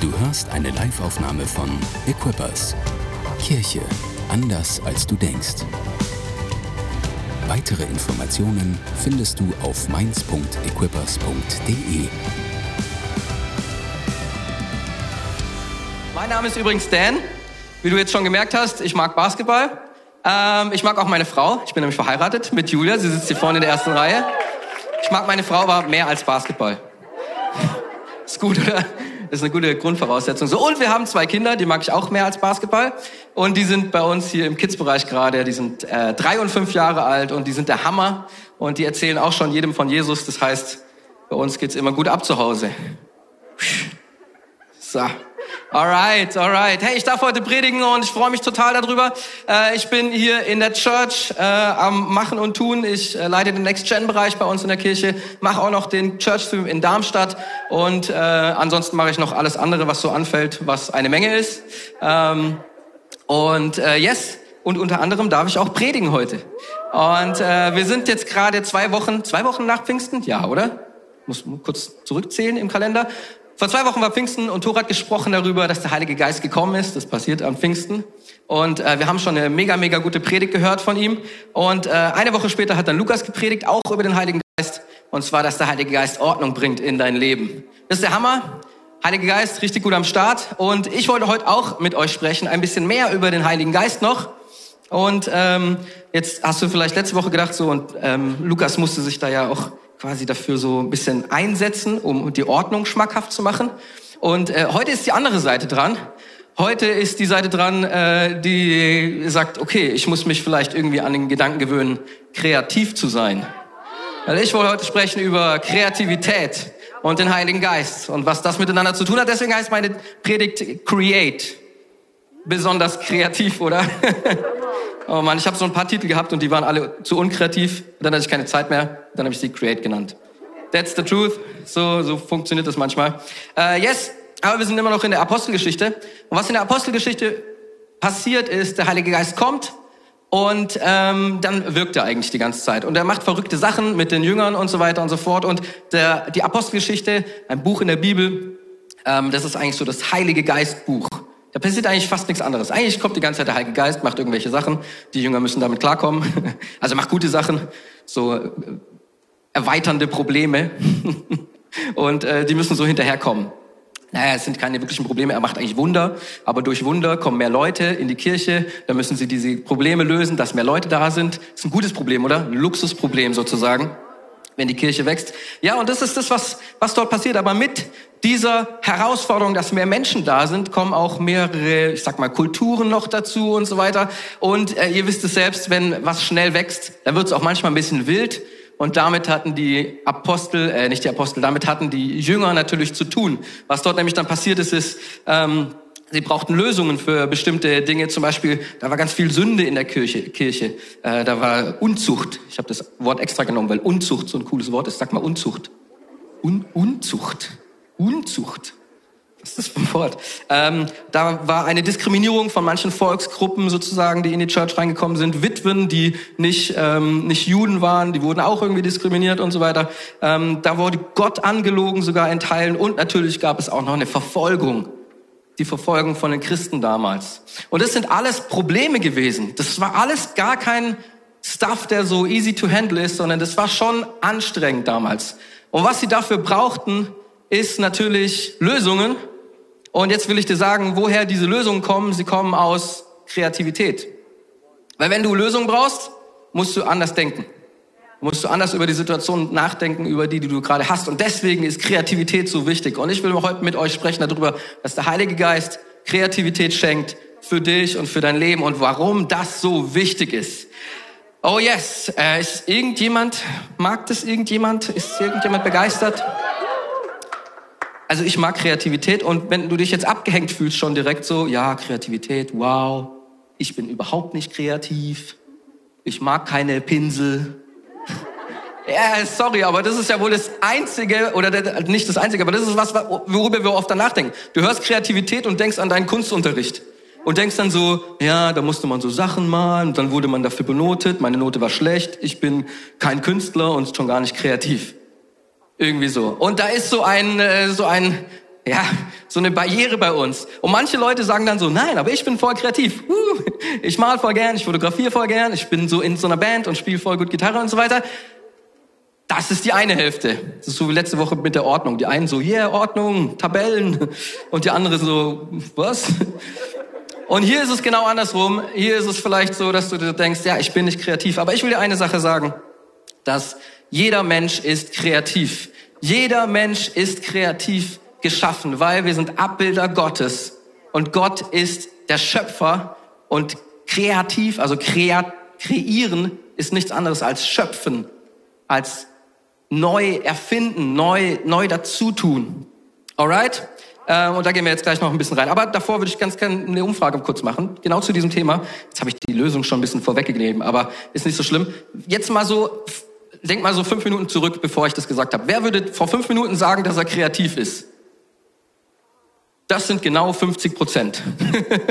Du hörst eine Liveaufnahme von Equippers. Kirche anders als du denkst. Weitere Informationen findest du auf mainz.equippers.de. Mein Name ist übrigens Dan. Wie du jetzt schon gemerkt hast, ich mag Basketball. Ähm, ich mag auch meine Frau. Ich bin nämlich verheiratet mit Julia. Sie sitzt hier vorne in der ersten Reihe. Ich mag meine Frau aber mehr als Basketball. Ist gut, oder? Das ist eine gute Grundvoraussetzung. So, und wir haben zwei Kinder, die mag ich auch mehr als Basketball. Und die sind bei uns hier im Kids-Bereich gerade. Die sind äh, drei und fünf Jahre alt und die sind der Hammer. Und die erzählen auch schon jedem von Jesus. Das heißt, bei uns geht's immer gut ab zu Hause. So. Alright, alright. Hey, ich darf heute predigen und ich freue mich total darüber. Äh, ich bin hier in der Church äh, am Machen und Tun. Ich äh, leite den Next-Gen-Bereich bei uns in der Kirche, mache auch noch den Church-Film in Darmstadt und äh, ansonsten mache ich noch alles andere, was so anfällt, was eine Menge ist. Ähm, und yes, und unter anderem darf ich auch predigen heute. Und wir sind jetzt gerade zwei Wochen, zwei Wochen nach Pfingsten, ja, oder? Muss kurz zurückzählen im Kalender. Vor zwei Wochen war Pfingsten und Thor hat gesprochen darüber, dass der Heilige Geist gekommen ist. Das passiert am Pfingsten. Und äh, wir haben schon eine mega, mega gute Predigt gehört von ihm. Und äh, eine Woche später hat dann Lukas gepredigt, auch über den Heiligen Geist. Und zwar, dass der Heilige Geist Ordnung bringt in dein Leben. Das ist der Hammer. Heiliger Geist, richtig gut am Start. Und ich wollte heute auch mit euch sprechen, ein bisschen mehr über den Heiligen Geist noch. Und ähm, jetzt hast du vielleicht letzte Woche gedacht, so, und ähm, Lukas musste sich da ja auch quasi dafür so ein bisschen einsetzen, um die Ordnung schmackhaft zu machen. Und äh, heute ist die andere Seite dran. Heute ist die Seite dran, äh, die sagt, okay, ich muss mich vielleicht irgendwie an den Gedanken gewöhnen, kreativ zu sein. Weil ich wollte heute sprechen über Kreativität und den Heiligen Geist und was das miteinander zu tun hat. Deswegen heißt meine Predigt Create. Besonders kreativ, oder? Oh Mann, ich habe so ein paar Titel gehabt und die waren alle zu unkreativ. Dann hatte ich keine Zeit mehr. Dann habe ich sie Create genannt. That's the truth. So, so funktioniert das manchmal. Uh, yes, aber wir sind immer noch in der Apostelgeschichte. Und was in der Apostelgeschichte passiert ist, der Heilige Geist kommt und ähm, dann wirkt er eigentlich die ganze Zeit. Und er macht verrückte Sachen mit den Jüngern und so weiter und so fort. Und der, die Apostelgeschichte, ein Buch in der Bibel, ähm, das ist eigentlich so das Heilige Geistbuch. Da passiert eigentlich fast nichts anderes. Eigentlich kommt die ganze Zeit der Heilige Geist, macht irgendwelche Sachen. Die Jünger müssen damit klarkommen. Also macht gute Sachen, so äh, erweiternde Probleme. Und äh, die müssen so hinterherkommen. Naja, es sind keine wirklichen Probleme. Er macht eigentlich Wunder, aber durch Wunder kommen mehr Leute in die Kirche. Da müssen sie diese Probleme lösen, dass mehr Leute da sind. Ist ein gutes Problem, oder? Ein Luxusproblem sozusagen wenn die Kirche wächst. Ja, und das ist das, was, was dort passiert. Aber mit dieser Herausforderung, dass mehr Menschen da sind, kommen auch mehrere, ich sag mal, Kulturen noch dazu und so weiter. Und äh, ihr wisst es selbst, wenn was schnell wächst, dann wird es auch manchmal ein bisschen wild. Und damit hatten die Apostel, äh, nicht die Apostel, damit hatten die Jünger natürlich zu tun. Was dort nämlich dann passiert ist, ist, ähm, Sie brauchten Lösungen für bestimmte Dinge. Zum Beispiel, da war ganz viel Sünde in der Kirche. Kirche. Äh, da war Unzucht. Ich habe das Wort extra genommen, weil Unzucht so ein cooles Wort ist. Sag mal Unzucht. Un Unzucht. Unzucht. Was ist das für ein Wort? Ähm, da war eine Diskriminierung von manchen Volksgruppen sozusagen, die in die Church reingekommen sind. Witwen, die nicht, ähm, nicht Juden waren, die wurden auch irgendwie diskriminiert und so weiter. Ähm, da wurde Gott angelogen sogar in Teilen. Und natürlich gab es auch noch eine Verfolgung die Verfolgung von den Christen damals. Und das sind alles Probleme gewesen. Das war alles gar kein Stuff, der so easy to handle ist, sondern das war schon anstrengend damals. Und was sie dafür brauchten, ist natürlich Lösungen. Und jetzt will ich dir sagen, woher diese Lösungen kommen. Sie kommen aus Kreativität. Weil wenn du Lösungen brauchst, musst du anders denken musst du anders über die Situation nachdenken, über die, die du gerade hast. Und deswegen ist Kreativität so wichtig. Und ich will heute mit euch sprechen darüber, dass der Heilige Geist Kreativität schenkt für dich und für dein Leben und warum das so wichtig ist. Oh yes, äh, ist irgendjemand, mag das irgendjemand? Ist irgendjemand begeistert? Also ich mag Kreativität und wenn du dich jetzt abgehängt fühlst schon direkt so, ja, Kreativität, wow, ich bin überhaupt nicht kreativ, ich mag keine Pinsel, ja, sorry, aber das ist ja wohl das Einzige, oder nicht das Einzige, aber das ist was, worüber wir oft dann nachdenken. Du hörst Kreativität und denkst an deinen Kunstunterricht. Und denkst dann so, ja, da musste man so Sachen malen, und dann wurde man dafür benotet, meine Note war schlecht, ich bin kein Künstler und schon gar nicht kreativ. Irgendwie so. Und da ist so ein, äh, so ein, ja, so eine Barriere bei uns. Und manche Leute sagen dann so, nein, aber ich bin voll kreativ. Ich mal voll gern, ich fotografiere voll gern, ich bin so in so einer Band und spiele voll gut Gitarre und so weiter. Das ist die eine Hälfte. Das ist so wie letzte Woche mit der Ordnung. Die einen so, yeah, Ordnung, Tabellen. Und die andere so, was? Und hier ist es genau andersrum. Hier ist es vielleicht so, dass du dir denkst, ja, ich bin nicht kreativ. Aber ich will dir eine Sache sagen, dass jeder Mensch ist kreativ. Jeder Mensch ist kreativ geschaffen, weil wir sind Abbilder Gottes. Und Gott ist der Schöpfer und kreativ, also kreieren ist nichts anderes als schöpfen, als neu erfinden, neu, neu dazutun. Alright? Ähm, und da gehen wir jetzt gleich noch ein bisschen rein. Aber davor würde ich ganz gerne eine Umfrage kurz machen, genau zu diesem Thema. Jetzt habe ich die Lösung schon ein bisschen vorweggegeben, aber ist nicht so schlimm. Jetzt mal so, denk mal so fünf Minuten zurück, bevor ich das gesagt habe. Wer würde vor fünf Minuten sagen, dass er kreativ ist? Das sind genau 50 Prozent.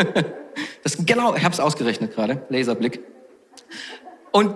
das genau, ich habe es ausgerechnet gerade, Laserblick. Und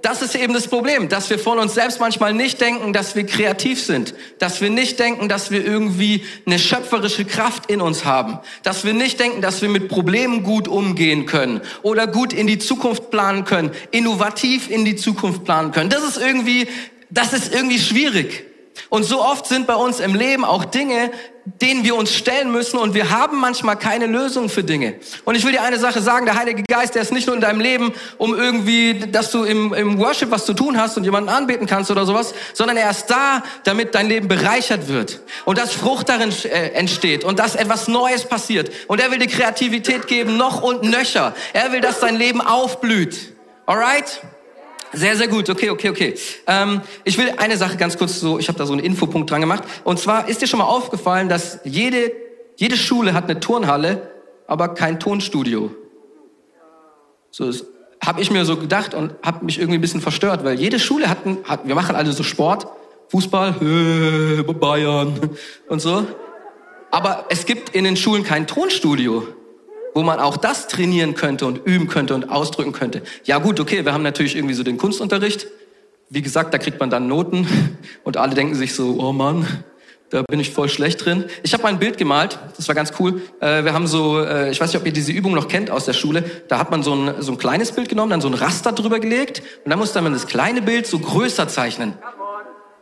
das ist eben das Problem, dass wir von uns selbst manchmal nicht denken, dass wir kreativ sind, dass wir nicht denken, dass wir irgendwie eine schöpferische Kraft in uns haben, dass wir nicht denken, dass wir mit Problemen gut umgehen können oder gut in die Zukunft planen können, innovativ in die Zukunft planen können. Das ist irgendwie, das ist irgendwie schwierig. Und so oft sind bei uns im Leben auch Dinge, denen wir uns stellen müssen und wir haben manchmal keine Lösung für Dinge. Und ich will dir eine Sache sagen, der Heilige Geist, der ist nicht nur in deinem Leben, um irgendwie, dass du im, im Worship was zu tun hast und jemanden anbeten kannst oder sowas, sondern er ist da, damit dein Leben bereichert wird und dass Frucht darin äh, entsteht und dass etwas Neues passiert. Und er will dir Kreativität geben, noch und nöcher. Er will, dass dein Leben aufblüht. Alright? Sehr, sehr gut. Okay, okay, okay. Ähm, ich will eine Sache ganz kurz so, ich habe da so einen Infopunkt dran gemacht. Und zwar ist dir schon mal aufgefallen, dass jede, jede Schule hat eine Turnhalle, aber kein Tonstudio. So habe ich mir so gedacht und habe mich irgendwie ein bisschen verstört, weil jede Schule hat, hat wir machen alle so Sport, Fußball, äh, Bayern und so. Aber es gibt in den Schulen kein Tonstudio wo man auch das trainieren könnte und üben könnte und ausdrücken könnte. Ja gut, okay, wir haben natürlich irgendwie so den Kunstunterricht. Wie gesagt, da kriegt man dann Noten und alle denken sich so, oh Mann, da bin ich voll schlecht drin. Ich habe mal ein Bild gemalt, das war ganz cool. Äh, wir haben so, äh, ich weiß nicht, ob ihr diese Übung noch kennt aus der Schule. Da hat man so ein, so ein kleines Bild genommen, dann so ein Raster drüber gelegt und dann musste man das kleine Bild so größer zeichnen.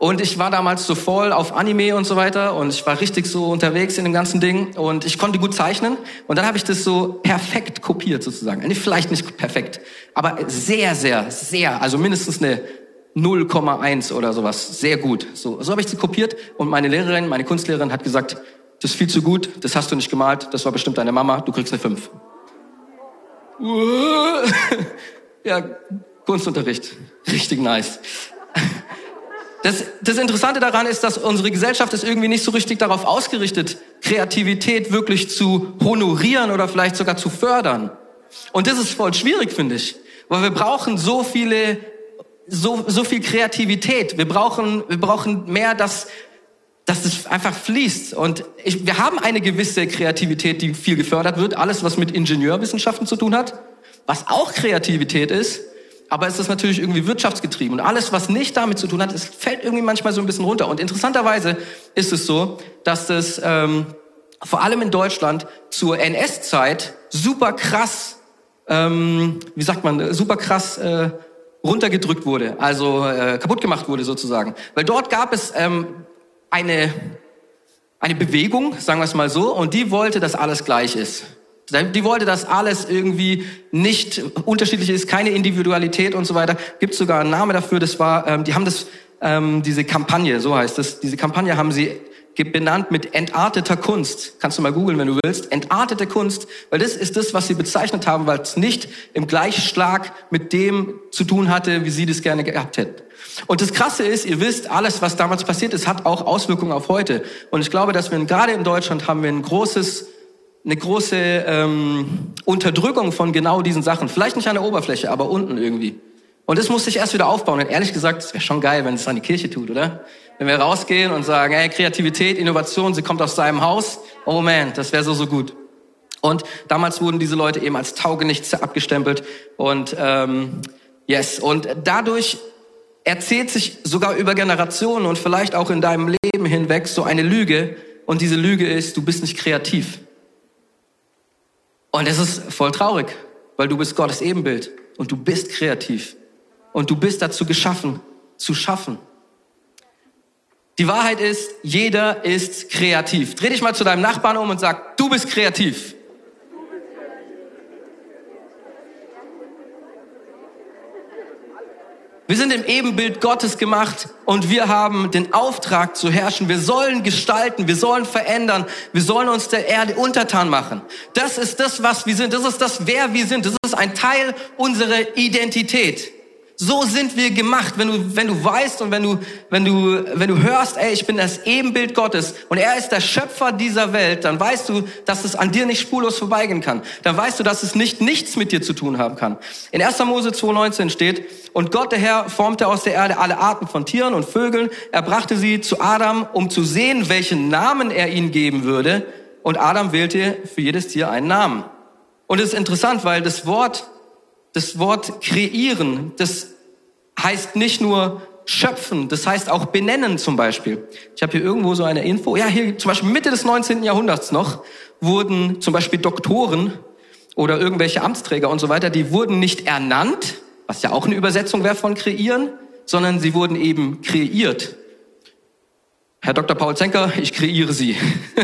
Und ich war damals so voll auf Anime und so weiter und ich war richtig so unterwegs in dem ganzen Ding und ich konnte gut zeichnen und dann habe ich das so perfekt kopiert sozusagen. Vielleicht nicht perfekt, aber sehr, sehr, sehr, also mindestens eine 0,1 oder sowas, sehr gut. So, so habe ich sie kopiert und meine Lehrerin, meine Kunstlehrerin hat gesagt, das ist viel zu gut, das hast du nicht gemalt, das war bestimmt deine Mama, du kriegst eine 5. ja, Kunstunterricht, richtig nice. Das, das Interessante daran ist, dass unsere Gesellschaft ist irgendwie nicht so richtig darauf ausgerichtet, Kreativität wirklich zu honorieren oder vielleicht sogar zu fördern. Und das ist voll schwierig, finde ich. Weil wir brauchen so viele, so, so viel Kreativität. Wir brauchen, wir brauchen mehr, dass, dass es einfach fließt. Und ich, wir haben eine gewisse Kreativität, die viel gefördert wird. Alles, was mit Ingenieurwissenschaften zu tun hat. Was auch Kreativität ist, aber es ist natürlich irgendwie wirtschaftsgetrieben. Und alles, was nicht damit zu tun hat, es fällt irgendwie manchmal so ein bisschen runter. Und interessanterweise ist es so, dass das ähm, vor allem in Deutschland zur NS-Zeit super krass, ähm, wie sagt man, super krass äh, runtergedrückt wurde, also äh, kaputt gemacht wurde sozusagen. Weil dort gab es ähm, eine, eine Bewegung, sagen wir es mal so, und die wollte, dass alles gleich ist. Die wollte, dass alles irgendwie nicht unterschiedlich ist, keine Individualität und so weiter. Gibt sogar einen Namen dafür. Das war, ähm, die haben das, ähm, diese Kampagne, so heißt es. Diese Kampagne haben sie benannt mit entarteter Kunst. Kannst du mal googeln, wenn du willst. Entartete Kunst, weil das ist das, was sie bezeichnet haben, weil es nicht im Gleichschlag mit dem zu tun hatte, wie sie das gerne gehabt hätten. Und das Krasse ist, ihr wisst, alles, was damals passiert ist, hat auch Auswirkungen auf heute. Und ich glaube, dass wir gerade in Deutschland haben wir ein großes eine große ähm, Unterdrückung von genau diesen Sachen. Vielleicht nicht an der Oberfläche, aber unten irgendwie. Und das muss sich erst wieder aufbauen. Und ehrlich gesagt, es wäre schon geil, wenn es an die Kirche tut, oder? Wenn wir rausgehen und sagen, hey, Kreativität, Innovation, sie kommt aus seinem Haus. Oh man, das wäre so, so gut. Und damals wurden diese Leute eben als Taugenichts abgestempelt. Und ähm, yes, und dadurch erzählt sich sogar über Generationen und vielleicht auch in deinem Leben hinweg so eine Lüge, Und diese Lüge ist, du bist nicht kreativ. Und es ist voll traurig, weil du bist Gottes Ebenbild und du bist kreativ. Und du bist dazu geschaffen, zu schaffen. Die Wahrheit ist, jeder ist kreativ. Dreh dich mal zu deinem Nachbarn um und sag, du bist kreativ. Wir sind im Ebenbild Gottes gemacht und wir haben den Auftrag zu herrschen. Wir sollen gestalten, wir sollen verändern, wir sollen uns der Erde untertan machen. Das ist das, was wir sind. Das ist das, wer wir sind. Das ist ein Teil unserer Identität. So sind wir gemacht. Wenn du, wenn du weißt und wenn du, wenn du, wenn du hörst, ey, ich bin das Ebenbild Gottes und er ist der Schöpfer dieser Welt, dann weißt du, dass es an dir nicht spurlos vorbeigehen kann. Dann weißt du, dass es nicht nichts mit dir zu tun haben kann. In 1. Mose 2,19 steht, und Gott der Herr formte aus der Erde alle Arten von Tieren und Vögeln. Er brachte sie zu Adam, um zu sehen, welchen Namen er ihnen geben würde. Und Adam wählte für jedes Tier einen Namen. Und es ist interessant, weil das Wort das Wort kreieren, das heißt nicht nur schöpfen, das heißt auch benennen zum Beispiel. Ich habe hier irgendwo so eine Info. Ja, hier zum Beispiel Mitte des 19. Jahrhunderts noch wurden zum Beispiel Doktoren oder irgendwelche Amtsträger und so weiter, die wurden nicht ernannt, was ja auch eine Übersetzung wäre von kreieren, sondern sie wurden eben kreiert. Herr Dr. Paul Zenker, ich kreiere Sie.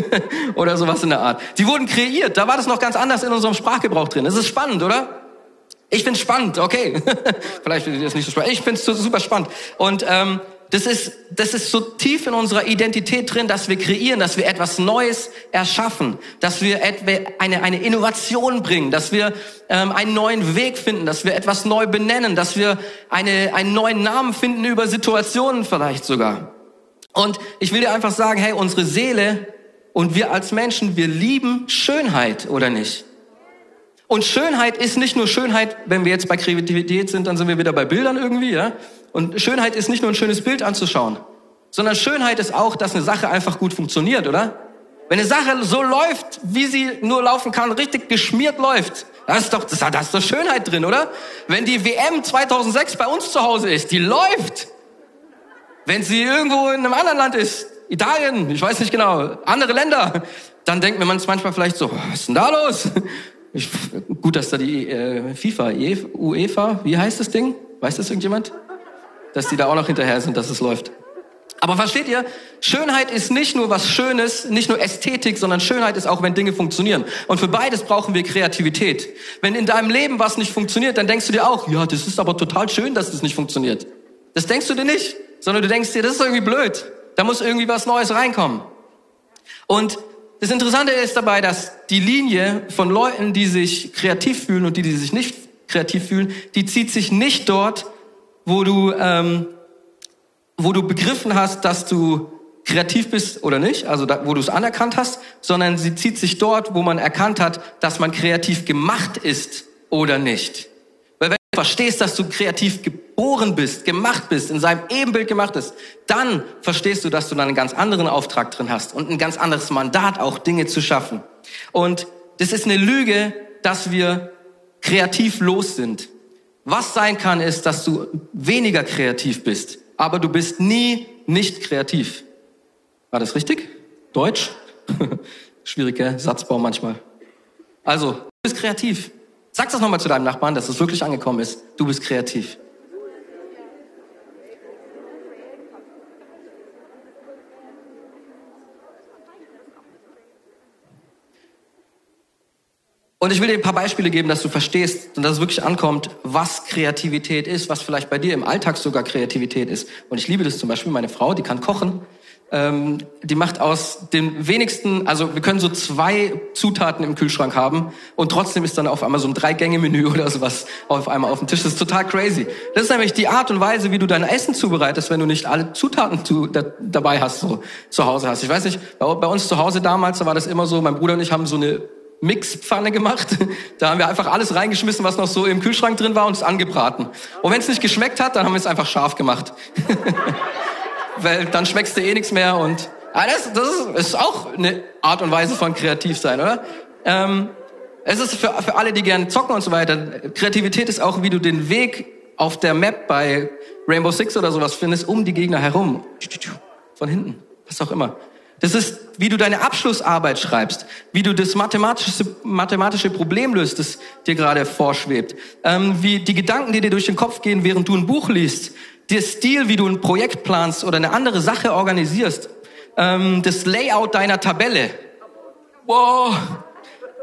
oder sowas in der Art. Sie wurden kreiert, da war das noch ganz anders in unserem Sprachgebrauch drin. Das ist spannend, oder? Ich find's spannend, okay. Vielleicht findet ihr das nicht so spannend. Ich find's super spannend. Und ähm, das ist, das ist so tief in unserer Identität drin, dass wir kreieren, dass wir etwas Neues erschaffen, dass wir eine, eine Innovation bringen, dass wir ähm, einen neuen Weg finden, dass wir etwas neu benennen, dass wir eine, einen neuen Namen finden über Situationen vielleicht sogar. Und ich will dir einfach sagen, hey, unsere Seele und wir als Menschen, wir lieben Schönheit, oder nicht? Und Schönheit ist nicht nur Schönheit, wenn wir jetzt bei Kreativität sind, dann sind wir wieder bei Bildern irgendwie, ja? Und Schönheit ist nicht nur ein schönes Bild anzuschauen, sondern Schönheit ist auch, dass eine Sache einfach gut funktioniert, oder? Wenn eine Sache so läuft, wie sie nur laufen kann, richtig geschmiert läuft, da ist doch, da ist doch Schönheit drin, oder? Wenn die WM 2006 bei uns zu Hause ist, die läuft. Wenn sie irgendwo in einem anderen Land ist, Italien, ich weiß nicht genau, andere Länder, dann denkt man manchmal vielleicht so, was ist denn da los? Ich, gut, dass da die äh, FIFA, UEFA, wie heißt das Ding? Weiß das irgendjemand? Dass die da auch noch hinterher sind, dass es läuft. Aber versteht ihr, Schönheit ist nicht nur was Schönes, nicht nur Ästhetik, sondern Schönheit ist auch, wenn Dinge funktionieren. Und für beides brauchen wir Kreativität. Wenn in deinem Leben was nicht funktioniert, dann denkst du dir auch, ja, das ist aber total schön, dass das nicht funktioniert. Das denkst du dir nicht, sondern du denkst dir, das ist irgendwie blöd. Da muss irgendwie was Neues reinkommen. Und das Interessante ist dabei, dass die Linie von Leuten, die sich kreativ fühlen und die, die sich nicht kreativ fühlen, die zieht sich nicht dort, wo du, ähm, wo du begriffen hast, dass du kreativ bist oder nicht, also da, wo du es anerkannt hast, sondern sie zieht sich dort, wo man erkannt hat, dass man kreativ gemacht ist oder nicht verstehst, dass du kreativ geboren bist, gemacht bist, in seinem Ebenbild gemacht bist, dann verstehst du, dass du da einen ganz anderen Auftrag drin hast und ein ganz anderes Mandat, auch Dinge zu schaffen. Und das ist eine Lüge, dass wir kreativ los sind. Was sein kann, ist, dass du weniger kreativ bist, aber du bist nie nicht kreativ. War das richtig? Deutsch? Schwieriger Satzbau manchmal. Also, du bist kreativ. Sag das nochmal zu deinem Nachbarn, dass es wirklich angekommen ist. Du bist kreativ. Und ich will dir ein paar Beispiele geben, dass du verstehst und dass es wirklich ankommt, was Kreativität ist, was vielleicht bei dir im Alltag sogar Kreativität ist. Und ich liebe das zum Beispiel, meine Frau, die kann kochen ähm, die macht aus den wenigsten, also wir können so zwei Zutaten im Kühlschrank haben und trotzdem ist dann auf einmal so ein Drei-Gänge-Menü oder sowas auf einmal auf dem Tisch. Das ist total crazy. Das ist nämlich die Art und Weise, wie du dein Essen zubereitest, wenn du nicht alle Zutaten zu, da, dabei hast, so zu Hause hast. Ich weiß nicht, bei, bei uns zu Hause damals, da war das immer so, mein Bruder und ich haben so eine Mixpfanne gemacht. Da haben wir einfach alles reingeschmissen, was noch so im Kühlschrank drin war und es angebraten. Und wenn es nicht geschmeckt hat, dann haben wir es einfach scharf gemacht. weil dann schmeckst du eh nichts mehr und ah, das, das ist, ist auch eine Art und Weise von kreativ sein, oder? Ähm, es ist für, für alle, die gerne zocken und so weiter. Kreativität ist auch, wie du den Weg auf der Map bei Rainbow Six oder sowas findest, um die Gegner herum. Von hinten, was auch immer. Das ist, wie du deine Abschlussarbeit schreibst, wie du das mathematische, mathematische Problem löst, das dir gerade vorschwebt, ähm, wie die Gedanken, die dir durch den Kopf gehen, während du ein Buch liest, der Stil, wie du ein Projekt planst oder eine andere Sache organisierst, ähm, das Layout deiner Tabelle. Wow,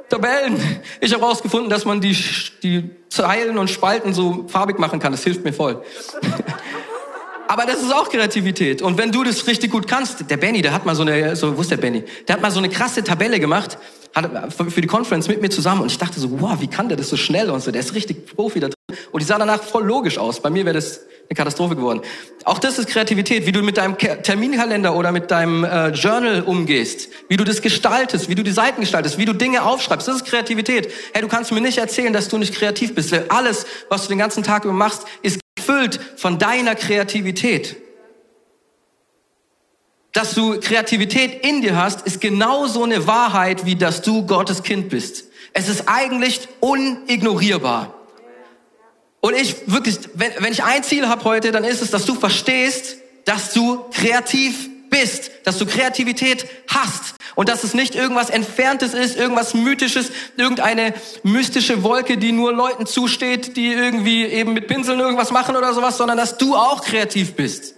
Tabellen. Ich habe herausgefunden, dass man die, die Zeilen und Spalten so farbig machen kann. Das hilft mir voll. Aber das ist auch Kreativität. Und wenn du das richtig gut kannst, der Benny, der hat mal so eine, so, wo ist der Benny? Der hat mal so eine krasse Tabelle gemacht, hat, für die Conference mit mir zusammen. Und ich dachte so, wow, wie kann der das so schnell und so? Der ist richtig Profi da drin. Und die sah danach voll logisch aus. Bei mir wäre das eine Katastrophe geworden. Auch das ist Kreativität, wie du mit deinem Terminkalender oder mit deinem äh, Journal umgehst, wie du das gestaltest, wie du die Seiten gestaltest, wie du Dinge aufschreibst. Das ist Kreativität. Hey, du kannst mir nicht erzählen, dass du nicht kreativ bist, weil alles, was du den ganzen Tag über machst, ist gefüllt von deiner Kreativität. Dass du Kreativität in dir hast, ist genauso eine Wahrheit, wie dass du Gottes Kind bist. Es ist eigentlich unignorierbar. Und ich wirklich, wenn, wenn ich ein Ziel habe heute, dann ist es, dass du verstehst, dass du kreativ bist, dass du Kreativität hast und dass es nicht irgendwas Entferntes ist, irgendwas Mythisches, irgendeine mystische Wolke, die nur Leuten zusteht, die irgendwie eben mit Pinseln irgendwas machen oder sowas, sondern dass du auch kreativ bist.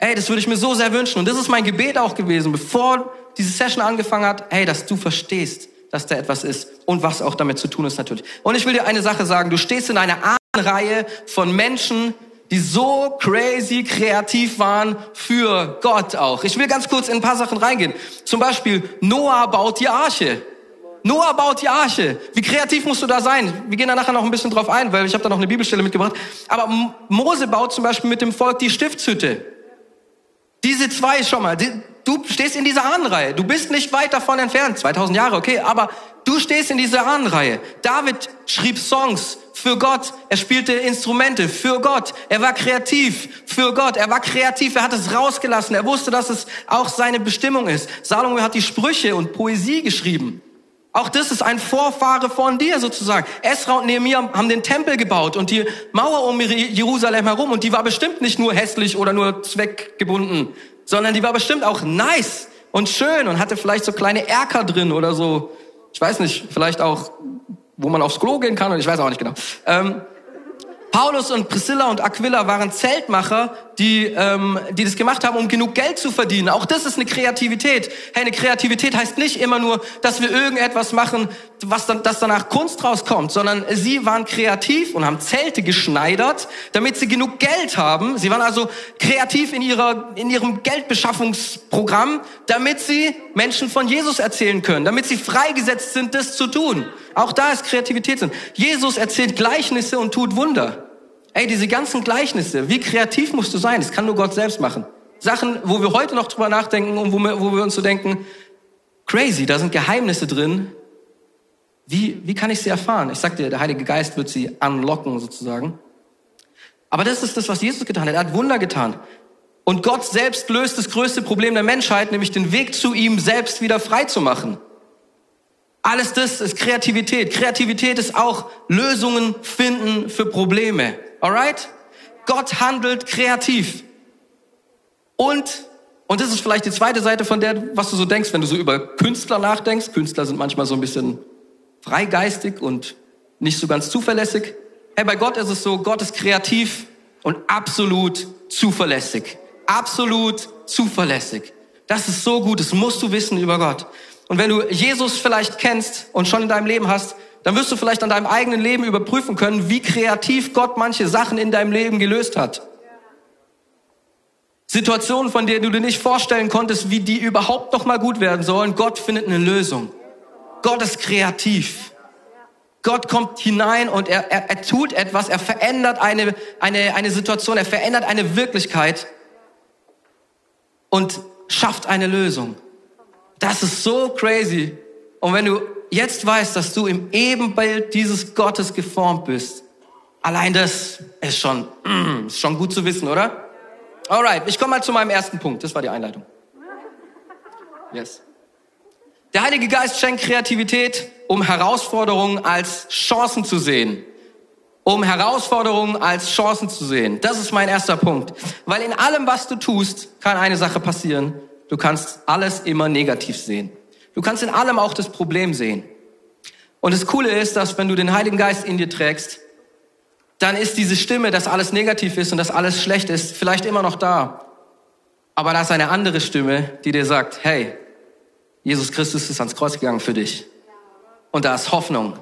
Ey, das würde ich mir so sehr wünschen. Und das ist mein Gebet auch gewesen, bevor diese Session angefangen hat, hey, dass du verstehst, dass da etwas ist und was auch damit zu tun ist natürlich. Und ich will dir eine Sache sagen, du stehst in einer Reihe von Menschen, die so crazy kreativ waren für Gott auch. Ich will ganz kurz in ein paar Sachen reingehen. Zum Beispiel, Noah baut die Arche. Noah baut die Arche. Wie kreativ musst du da sein? Wir gehen da nachher noch ein bisschen drauf ein, weil ich habe da noch eine Bibelstelle mitgebracht. Aber Mose baut zum Beispiel mit dem Volk die Stiftshütte. Diese zwei schon mal. Du stehst in dieser Ahnenreihe. Du bist nicht weit davon entfernt. 2000 Jahre, okay. Aber du stehst in dieser Ahnenreihe. David schrieb Songs für Gott. Er spielte Instrumente für Gott. Er war kreativ für Gott. Er war kreativ. Er hat es rausgelassen. Er wusste, dass es auch seine Bestimmung ist. Salomo hat die Sprüche und Poesie geschrieben. Auch das ist ein Vorfahre von dir sozusagen. Esra und Nehemiah haben den Tempel gebaut und die Mauer um Jerusalem herum und die war bestimmt nicht nur hässlich oder nur zweckgebunden, sondern die war bestimmt auch nice und schön und hatte vielleicht so kleine Erker drin oder so. Ich weiß nicht, vielleicht auch wo man aufs Klo gehen kann und ich weiß auch nicht genau. Ähm, Paulus und Priscilla und Aquila waren Zeltmacher, die, ähm, die das gemacht haben, um genug Geld zu verdienen. Auch das ist eine Kreativität. Hey, eine Kreativität heißt nicht immer nur, dass wir irgendetwas machen, was dann, dass danach Kunst rauskommt, sondern sie waren kreativ und haben Zelte geschneidert, damit sie genug Geld haben. Sie waren also kreativ in ihrer, in ihrem Geldbeschaffungsprogramm, damit sie Menschen von Jesus erzählen können, damit sie freigesetzt sind, das zu tun. Auch da ist Kreativität drin. Jesus erzählt Gleichnisse und tut Wunder. Ey, diese ganzen Gleichnisse, wie kreativ musst du sein? Das kann nur Gott selbst machen. Sachen, wo wir heute noch drüber nachdenken und wo wir, wo wir uns so denken, crazy, da sind Geheimnisse drin. Wie, wie kann ich sie erfahren? Ich sag dir, der Heilige Geist wird sie unlocken sozusagen. Aber das ist das, was Jesus getan hat. Er hat Wunder getan. Und Gott selbst löst das größte Problem der Menschheit, nämlich den Weg zu ihm selbst wieder frei zu machen. Alles das ist Kreativität. Kreativität ist auch Lösungen finden für Probleme. Alright? Gott handelt kreativ. Und, und das ist vielleicht die zweite Seite von der, was du so denkst, wenn du so über Künstler nachdenkst. Künstler sind manchmal so ein bisschen freigeistig und nicht so ganz zuverlässig. Hey, bei Gott ist es so, Gott ist kreativ und absolut zuverlässig. Absolut zuverlässig. Das ist so gut, das musst du wissen über Gott. Und wenn du Jesus vielleicht kennst und schon in deinem Leben hast, dann wirst du vielleicht an deinem eigenen Leben überprüfen können, wie kreativ Gott manche Sachen in deinem Leben gelöst hat. Situationen, von denen du dir nicht vorstellen konntest, wie die überhaupt noch mal gut werden sollen. Gott findet eine Lösung. Gott ist kreativ. Gott kommt hinein und er, er, er tut etwas, er verändert eine, eine, eine Situation, er verändert eine Wirklichkeit und schafft eine Lösung. Das ist so crazy. Und wenn du jetzt weißt, dass du im Ebenbild dieses Gottes geformt bist, allein das ist schon, mm, ist schon gut zu wissen, oder? Alright, ich komme mal zu meinem ersten Punkt. Das war die Einleitung. Yes. Der Heilige Geist schenkt Kreativität, um Herausforderungen als Chancen zu sehen. Um Herausforderungen als Chancen zu sehen. Das ist mein erster Punkt. Weil in allem, was du tust, kann eine Sache passieren. Du kannst alles immer negativ sehen. Du kannst in allem auch das Problem sehen. Und das Coole ist, dass wenn du den Heiligen Geist in dir trägst, dann ist diese Stimme, dass alles negativ ist und dass alles schlecht ist, vielleicht immer noch da. Aber da ist eine andere Stimme, die dir sagt, hey, Jesus Christus ist ans Kreuz gegangen für dich. Und da ist Hoffnung.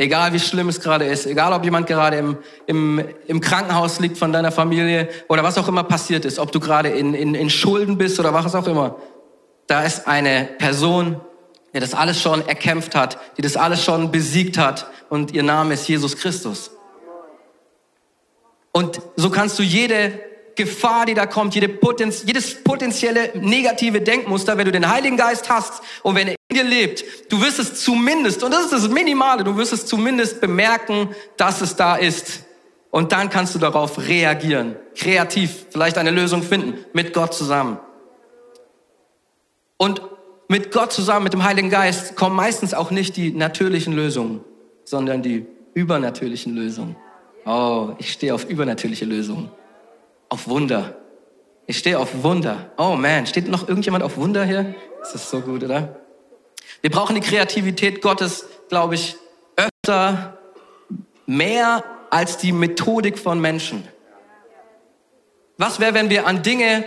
Egal wie schlimm es gerade ist, egal ob jemand gerade im, im, im Krankenhaus liegt von deiner Familie oder was auch immer passiert ist, ob du gerade in, in, in Schulden bist oder was auch immer, da ist eine Person, die das alles schon erkämpft hat, die das alles schon besiegt hat und ihr Name ist Jesus Christus. Und so kannst du jede Gefahr, die da kommt, jede Potenz jedes potenzielle negative Denkmuster, wenn du den Heiligen Geist hast und wenn er in dir lebt, du wirst es zumindest, und das ist das Minimale, du wirst es zumindest bemerken, dass es da ist. Und dann kannst du darauf reagieren, kreativ, vielleicht eine Lösung finden, mit Gott zusammen. Und mit Gott zusammen, mit dem Heiligen Geist, kommen meistens auch nicht die natürlichen Lösungen, sondern die übernatürlichen Lösungen. Oh, ich stehe auf übernatürliche Lösungen. Auf Wunder. Ich stehe auf Wunder. Oh man, steht noch irgendjemand auf Wunder hier? Das ist so gut, oder? Wir brauchen die Kreativität Gottes, glaube ich, öfter mehr als die Methodik von Menschen. Was wäre, wenn wir an Dinge,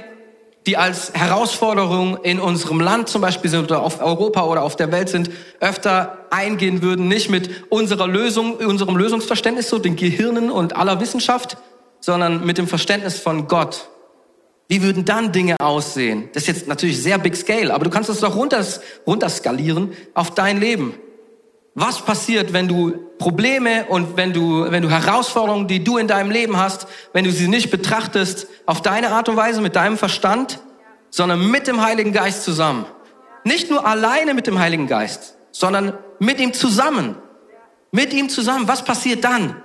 die als Herausforderung in unserem Land zum Beispiel sind oder auf Europa oder auf der Welt sind, öfter eingehen würden, nicht mit unserer Lösung, unserem Lösungsverständnis, so den Gehirnen und aller Wissenschaft, sondern mit dem Verständnis von Gott. Wie würden dann Dinge aussehen? Das ist jetzt natürlich sehr big scale, aber du kannst es doch runters, runterskalieren auf dein Leben. Was passiert, wenn du Probleme und wenn du, wenn du Herausforderungen, die du in deinem Leben hast, wenn du sie nicht betrachtest auf deine Art und Weise mit deinem Verstand, sondern mit dem Heiligen Geist zusammen? Nicht nur alleine mit dem Heiligen Geist, sondern mit ihm zusammen. Mit ihm zusammen. Was passiert dann?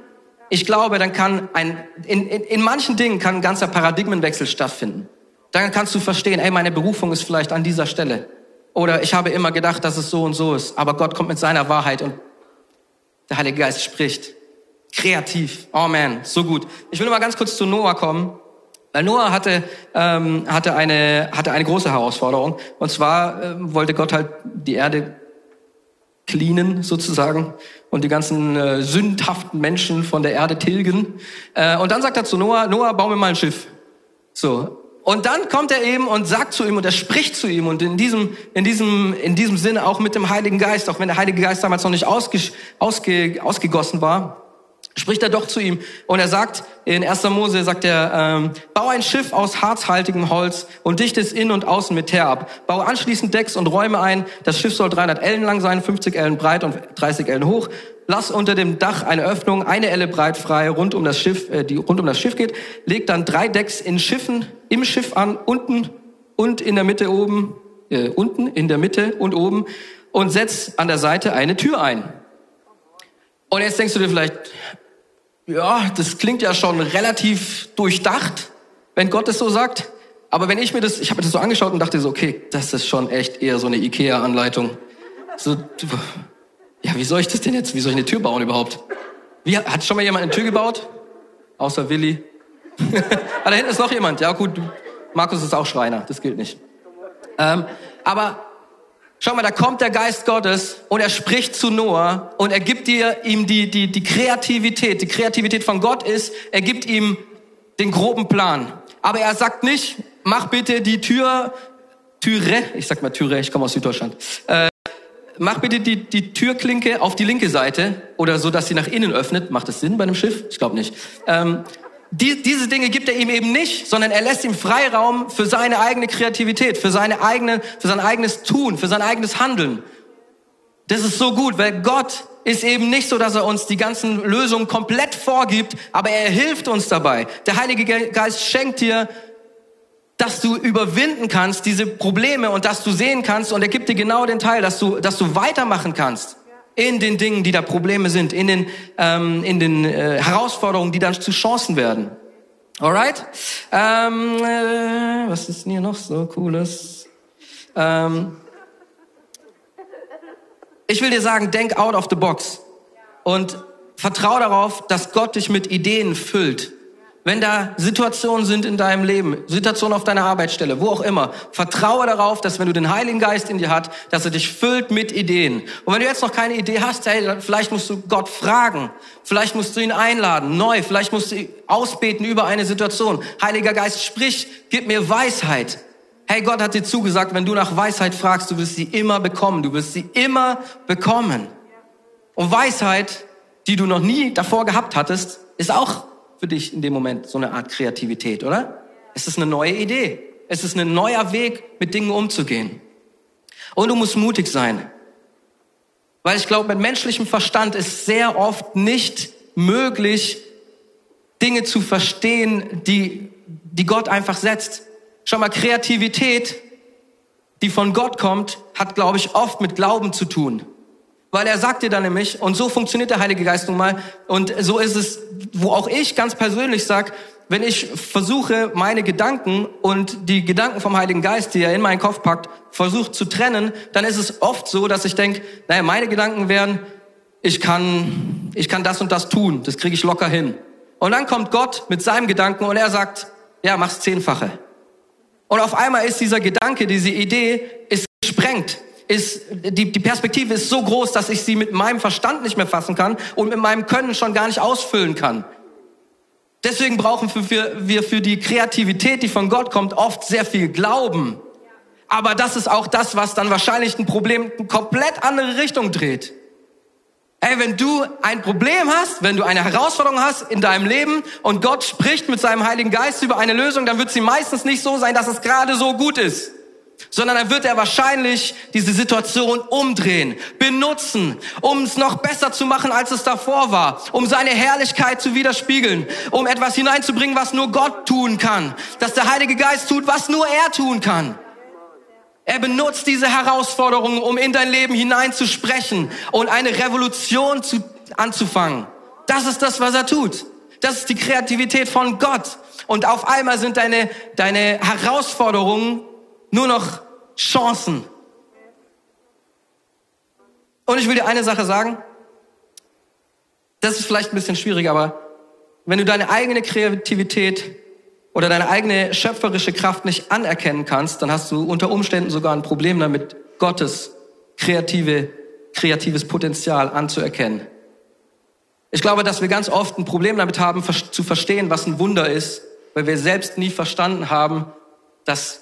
Ich glaube, dann kann ein, in, in, in manchen Dingen kann ein ganzer Paradigmenwechsel stattfinden. Dann kannst du verstehen, ey, meine Berufung ist vielleicht an dieser Stelle. Oder ich habe immer gedacht, dass es so und so ist. Aber Gott kommt mit seiner Wahrheit und der Heilige Geist spricht. Kreativ. Oh man, so gut. Ich will mal ganz kurz zu Noah kommen. Weil Noah hatte, ähm, hatte, eine, hatte eine große Herausforderung. Und zwar ähm, wollte Gott halt die Erde cleanen sozusagen und die ganzen äh, sündhaften Menschen von der Erde tilgen. Äh, und dann sagt er zu Noah, Noah, bau mir mal ein Schiff. So. Und dann kommt er eben und sagt zu ihm und er spricht zu ihm und in diesem, in diesem, in diesem Sinne auch mit dem Heiligen Geist, auch wenn der Heilige Geist damals noch nicht ausge, ausge, ausgegossen war, spricht er doch zu ihm. Und er sagt in 1. Mose sagt er ähm, bau ein Schiff aus harzhaltigem Holz und dichte es innen und außen mit Teer ab. Baue anschließend Decks und Räume ein. Das Schiff soll 300 Ellen lang sein 50 Ellen breit und 30 Ellen hoch. Lass unter dem Dach eine Öffnung eine Elle breit frei rund um das Schiff äh, die rund um das Schiff geht. Leg dann drei Decks in Schiffen im Schiff an unten und in der Mitte oben äh, unten in der Mitte und oben. Und setz an der Seite eine Tür ein. Und jetzt denkst du dir vielleicht, ja, das klingt ja schon relativ durchdacht, wenn Gott es so sagt. Aber wenn ich mir das, ich habe mir das so angeschaut und dachte so, okay, das ist schon echt eher so eine Ikea-Anleitung. So, ja, wie soll ich das denn jetzt? Wie soll ich eine Tür bauen überhaupt? Wie, hat schon mal jemand eine Tür gebaut? Außer Willi. ah, da hinten ist noch jemand. Ja gut, Markus ist auch Schreiner, das gilt nicht. Ähm, aber Schau mal, da kommt der Geist Gottes und er spricht zu Noah und er gibt dir ihm die, die, die Kreativität. Die Kreativität von Gott ist, er gibt ihm den groben Plan. Aber er sagt nicht, mach bitte die Tür, Türe, ich sag mal Türe, ich komme aus Süddeutschland, äh, mach bitte die, die Türklinke auf die linke Seite oder so, dass sie nach innen öffnet. Macht das Sinn bei einem Schiff? Ich glaube nicht. Ähm, die, diese Dinge gibt er ihm eben nicht, sondern er lässt ihm Freiraum für seine eigene Kreativität, für seine eigene, für sein eigenes Tun, für sein eigenes Handeln. Das ist so gut, weil Gott ist eben nicht so, dass er uns die ganzen Lösungen komplett vorgibt, aber er hilft uns dabei. Der Heilige Geist schenkt dir, dass du überwinden kannst, diese Probleme und dass du sehen kannst und er gibt dir genau den Teil, dass du, dass du weitermachen kannst in den Dingen, die da Probleme sind, in den, ähm, in den äh, Herausforderungen, die dann zu Chancen werden. Alright? Ähm, äh, was ist denn hier noch so cooles? Ähm, ich will dir sagen, denk out of the box und vertrau darauf, dass Gott dich mit Ideen füllt. Wenn da Situationen sind in deinem Leben, Situationen auf deiner Arbeitsstelle, wo auch immer, vertraue darauf, dass wenn du den Heiligen Geist in dir hat, dass er dich füllt mit Ideen. Und wenn du jetzt noch keine Idee hast, hey, vielleicht musst du Gott fragen, vielleicht musst du ihn einladen, neu, vielleicht musst du ausbeten über eine Situation. Heiliger Geist, sprich, gib mir Weisheit. Hey, Gott hat dir zugesagt, wenn du nach Weisheit fragst, du wirst sie immer bekommen, du wirst sie immer bekommen. Und Weisheit, die du noch nie davor gehabt hattest, ist auch für dich in dem Moment so eine Art Kreativität, oder? Es ist eine neue Idee. Es ist ein neuer Weg, mit Dingen umzugehen. Und du musst mutig sein. Weil ich glaube, mit menschlichem Verstand ist sehr oft nicht möglich, Dinge zu verstehen, die, die Gott einfach setzt. Schau mal, Kreativität, die von Gott kommt, hat, glaube ich, oft mit Glauben zu tun. Weil er sagt dir dann nämlich, und so funktioniert der Heilige Geist nun mal, und so ist es, wo auch ich ganz persönlich sag, wenn ich versuche, meine Gedanken und die Gedanken vom Heiligen Geist, die er in meinen Kopf packt, versucht zu trennen, dann ist es oft so, dass ich denke, naja, meine Gedanken wären, ich kann, ich kann das und das tun, das kriege ich locker hin. Und dann kommt Gott mit seinem Gedanken und er sagt, ja, mach's zehnfache. Und auf einmal ist dieser Gedanke, diese Idee, ist gesprengt ist, die, die Perspektive ist so groß, dass ich sie mit meinem Verstand nicht mehr fassen kann und mit meinem Können schon gar nicht ausfüllen kann. Deswegen brauchen wir für die Kreativität, die von Gott kommt, oft sehr viel Glauben. Aber das ist auch das, was dann wahrscheinlich ein Problem in komplett andere Richtung dreht. Ey, wenn du ein Problem hast, wenn du eine Herausforderung hast in deinem Leben und Gott spricht mit seinem Heiligen Geist über eine Lösung, dann wird sie meistens nicht so sein, dass es gerade so gut ist sondern dann wird er wahrscheinlich diese Situation umdrehen, benutzen, um es noch besser zu machen, als es davor war, um seine Herrlichkeit zu widerspiegeln, um etwas hineinzubringen, was nur Gott tun kann, dass der Heilige Geist tut, was nur er tun kann. Er benutzt diese Herausforderungen, um in dein Leben hineinzusprechen und eine Revolution zu, anzufangen. Das ist das, was er tut. Das ist die Kreativität von Gott. Und auf einmal sind deine, deine Herausforderungen nur noch Chancen. Und ich will dir eine Sache sagen. Das ist vielleicht ein bisschen schwierig, aber wenn du deine eigene Kreativität oder deine eigene schöpferische Kraft nicht anerkennen kannst, dann hast du unter Umständen sogar ein Problem damit, Gottes kreative, kreatives Potenzial anzuerkennen. Ich glaube, dass wir ganz oft ein Problem damit haben, zu verstehen, was ein Wunder ist, weil wir selbst nie verstanden haben, dass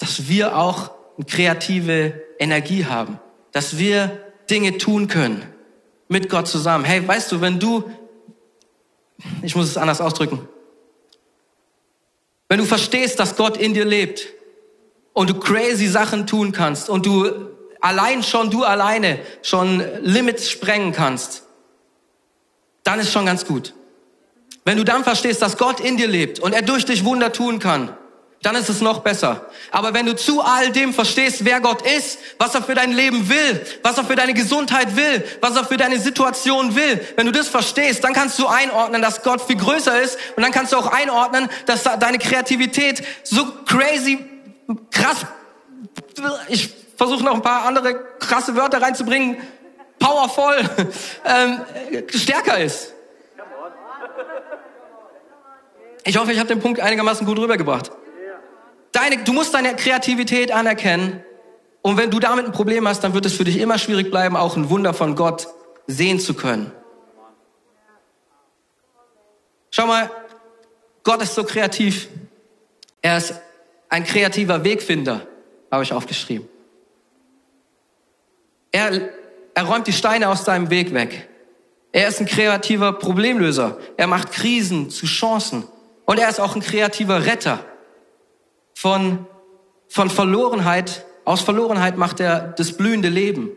dass wir auch eine kreative Energie haben, dass wir Dinge tun können mit Gott zusammen. Hey, weißt du, wenn du, ich muss es anders ausdrücken, wenn du verstehst, dass Gott in dir lebt und du crazy Sachen tun kannst und du allein schon, du alleine schon Limits sprengen kannst, dann ist schon ganz gut. Wenn du dann verstehst, dass Gott in dir lebt und er durch dich Wunder tun kann, dann ist es noch besser. Aber wenn du zu all dem verstehst, wer Gott ist, was er für dein Leben will, was er für deine Gesundheit will, was er für deine Situation will, wenn du das verstehst, dann kannst du einordnen, dass Gott viel größer ist und dann kannst du auch einordnen, dass deine Kreativität so crazy, krass, ich versuche noch ein paar andere krasse Wörter reinzubringen, powerful, ähm, stärker ist. Ich hoffe, ich habe den Punkt einigermaßen gut rübergebracht. Deine, du musst deine Kreativität anerkennen. Und wenn du damit ein Problem hast, dann wird es für dich immer schwierig bleiben, auch ein Wunder von Gott sehen zu können. Schau mal, Gott ist so kreativ. Er ist ein kreativer Wegfinder, habe ich aufgeschrieben. Er, er räumt die Steine aus deinem Weg weg. Er ist ein kreativer Problemlöser. Er macht Krisen zu Chancen. Und er ist auch ein kreativer Retter von, von Verlorenheit, aus Verlorenheit macht er das blühende Leben.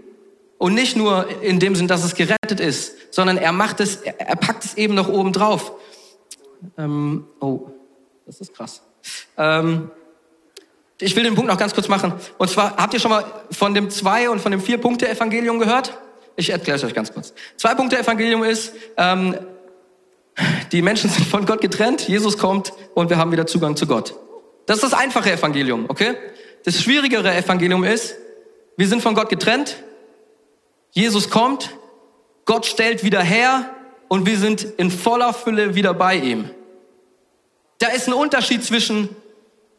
Und nicht nur in dem Sinn, dass es gerettet ist, sondern er macht es, er packt es eben noch oben drauf. Ähm, oh, das ist krass. Ähm, ich will den Punkt noch ganz kurz machen. Und zwar, habt ihr schon mal von dem zwei und von dem vier Punkte Evangelium gehört? Ich erkläre es euch ganz kurz. Zwei Punkte Evangelium ist, ähm, die Menschen sind von Gott getrennt, Jesus kommt und wir haben wieder Zugang zu Gott. Das ist das einfache Evangelium, okay? Das schwierigere Evangelium ist, wir sind von Gott getrennt, Jesus kommt, Gott stellt wieder her und wir sind in voller Fülle wieder bei ihm. Da ist ein Unterschied zwischen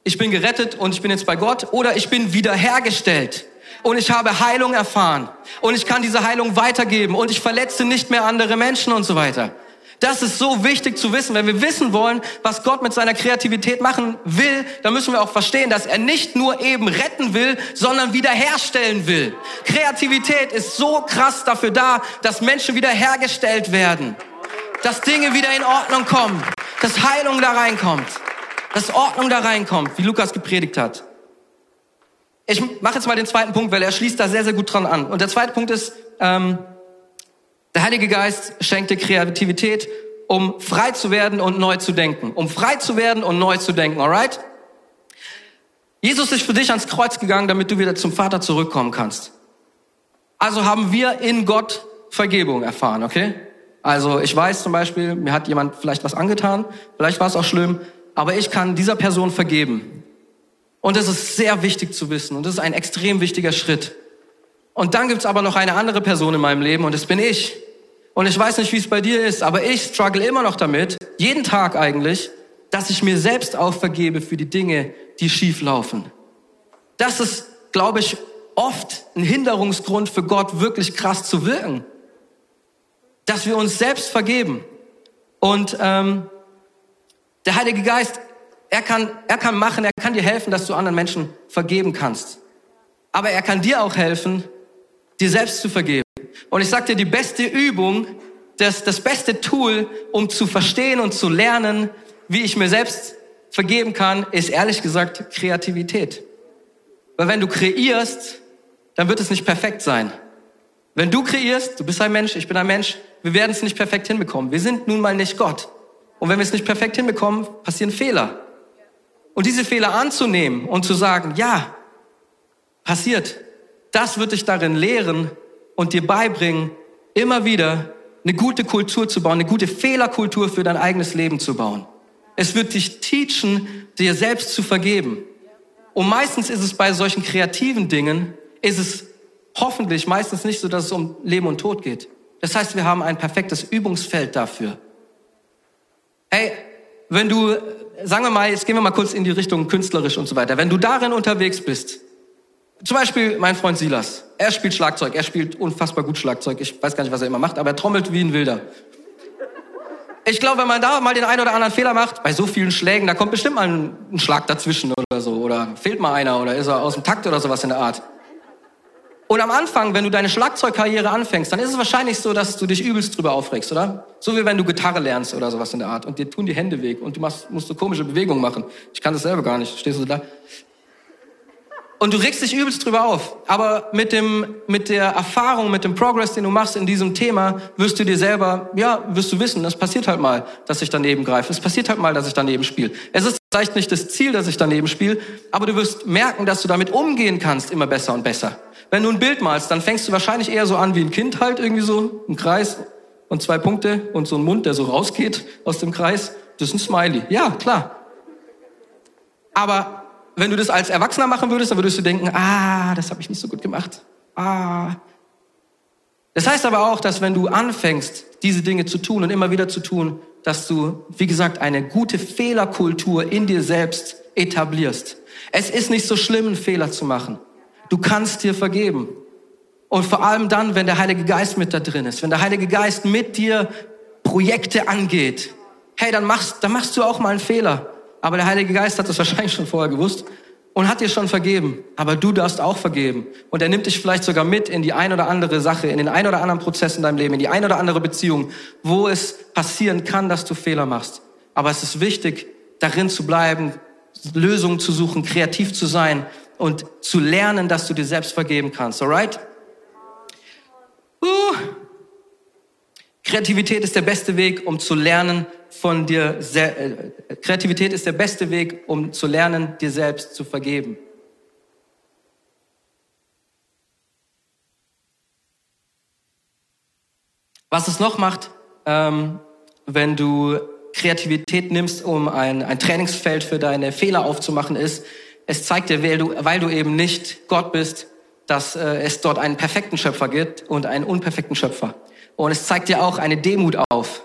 ich bin gerettet und ich bin jetzt bei Gott oder ich bin wiederhergestellt und ich habe Heilung erfahren und ich kann diese Heilung weitergeben und ich verletze nicht mehr andere Menschen und so weiter. Das ist so wichtig zu wissen. Wenn wir wissen wollen, was Gott mit seiner Kreativität machen will, dann müssen wir auch verstehen, dass er nicht nur eben retten will, sondern wiederherstellen will. Kreativität ist so krass dafür da, dass Menschen wiederhergestellt werden, dass Dinge wieder in Ordnung kommen, dass Heilung da reinkommt dass Ordnung da reinkommt, wie Lukas gepredigt hat. Ich mache jetzt mal den zweiten Punkt, weil er schließt da sehr, sehr gut dran an. Und der zweite Punkt ist, ähm, der Heilige Geist schenkt dir Kreativität, um frei zu werden und neu zu denken. Um frei zu werden und neu zu denken, alright? Jesus ist für dich ans Kreuz gegangen, damit du wieder zum Vater zurückkommen kannst. Also haben wir in Gott Vergebung erfahren, okay? Also ich weiß zum Beispiel, mir hat jemand vielleicht was angetan, vielleicht war es auch schlimm, aber ich kann dieser Person vergeben. Und das ist sehr wichtig zu wissen und das ist ein extrem wichtiger Schritt. Und dann gibt's aber noch eine andere Person in meinem Leben und das bin ich. Und ich weiß nicht, wie es bei dir ist, aber ich struggle immer noch damit, jeden Tag eigentlich, dass ich mir selbst auch vergebe für die Dinge, die schief laufen. Das ist, glaube ich, oft ein Hinderungsgrund für Gott, wirklich krass zu wirken. Dass wir uns selbst vergeben. Und ähm, der Heilige Geist, er kann, er kann machen, er kann dir helfen, dass du anderen Menschen vergeben kannst. Aber er kann dir auch helfen, dir selbst zu vergeben. Und ich sag dir, die beste Übung, das, das beste Tool, um zu verstehen und zu lernen, wie ich mir selbst vergeben kann, ist ehrlich gesagt Kreativität. Weil wenn du kreierst, dann wird es nicht perfekt sein. Wenn du kreierst, du bist ein Mensch, ich bin ein Mensch, wir werden es nicht perfekt hinbekommen. Wir sind nun mal nicht Gott. Und wenn wir es nicht perfekt hinbekommen, passieren Fehler. Und diese Fehler anzunehmen und zu sagen, ja, passiert, das wird dich darin lehren und dir beibringen, immer wieder eine gute Kultur zu bauen, eine gute Fehlerkultur für dein eigenes Leben zu bauen. Es wird dich teachen, dir selbst zu vergeben. Und meistens ist es bei solchen kreativen Dingen, ist es hoffentlich meistens nicht so, dass es um Leben und Tod geht. Das heißt, wir haben ein perfektes Übungsfeld dafür. Hey, wenn du, sagen wir mal, jetzt gehen wir mal kurz in die Richtung künstlerisch und so weiter, wenn du darin unterwegs bist, zum Beispiel mein Freund Silas, er spielt Schlagzeug, er spielt unfassbar gut Schlagzeug, ich weiß gar nicht, was er immer macht, aber er trommelt wie ein Wilder. Ich glaube, wenn man da mal den einen oder anderen Fehler macht, bei so vielen Schlägen, da kommt bestimmt mal ein, Schlag dazwischen oder so, oder fehlt mal einer, oder ist er aus dem Takt oder sowas in der Art. Und am Anfang, wenn du deine Schlagzeugkarriere anfängst, dann ist es wahrscheinlich so, dass du dich übelst drüber aufregst, oder? So wie wenn du Gitarre lernst oder sowas in der Art und dir tun die Hände weg und du machst, musst so komische Bewegungen machen. Ich kann das selber gar nicht. Stehst du da? Und du regst dich übelst drüber auf. Aber mit dem, mit der Erfahrung, mit dem Progress, den du machst in diesem Thema, wirst du dir selber, ja, wirst du wissen, das passiert halt mal, dass ich daneben greife. Es passiert halt mal, dass ich daneben spiele. Es ist vielleicht nicht das Ziel, dass ich daneben spiele, aber du wirst merken, dass du damit umgehen kannst, immer besser und besser. Wenn du ein Bild malst, dann fängst du wahrscheinlich eher so an wie ein Kind halt, irgendwie so, ein Kreis und zwei Punkte und so ein Mund, der so rausgeht aus dem Kreis. Das ist ein Smiley. Ja, klar. Aber wenn du das als Erwachsener machen würdest, dann würdest du denken, ah, das habe ich nicht so gut gemacht. Ah. Das heißt aber auch, dass wenn du anfängst, diese Dinge zu tun und immer wieder zu tun, dass du, wie gesagt, eine gute Fehlerkultur in dir selbst etablierst. Es ist nicht so schlimm, einen Fehler zu machen. Du kannst dir vergeben. Und vor allem dann, wenn der Heilige Geist mit da drin ist, wenn der Heilige Geist mit dir Projekte angeht, hey, dann machst, dann machst du auch mal einen Fehler. Aber der Heilige Geist hat das wahrscheinlich schon vorher gewusst und hat dir schon vergeben. Aber du darfst auch vergeben. Und er nimmt dich vielleicht sogar mit in die ein oder andere Sache, in den ein oder anderen Prozess in deinem Leben, in die ein oder andere Beziehung, wo es passieren kann, dass du Fehler machst. Aber es ist wichtig, darin zu bleiben, Lösungen zu suchen, kreativ zu sein und zu lernen, dass du dir selbst vergeben kannst. Alright? Uh. Kreativität ist der beste Weg, um zu lernen von dir. Äh, Kreativität ist der beste Weg, um zu lernen, dir selbst zu vergeben. Was es noch macht, ähm, wenn du Kreativität nimmst, um ein, ein Trainingsfeld für deine Fehler aufzumachen, ist, es zeigt dir, weil du, weil du eben nicht Gott bist, dass äh, es dort einen perfekten Schöpfer gibt und einen unperfekten Schöpfer. Und es zeigt dir auch eine Demut auf.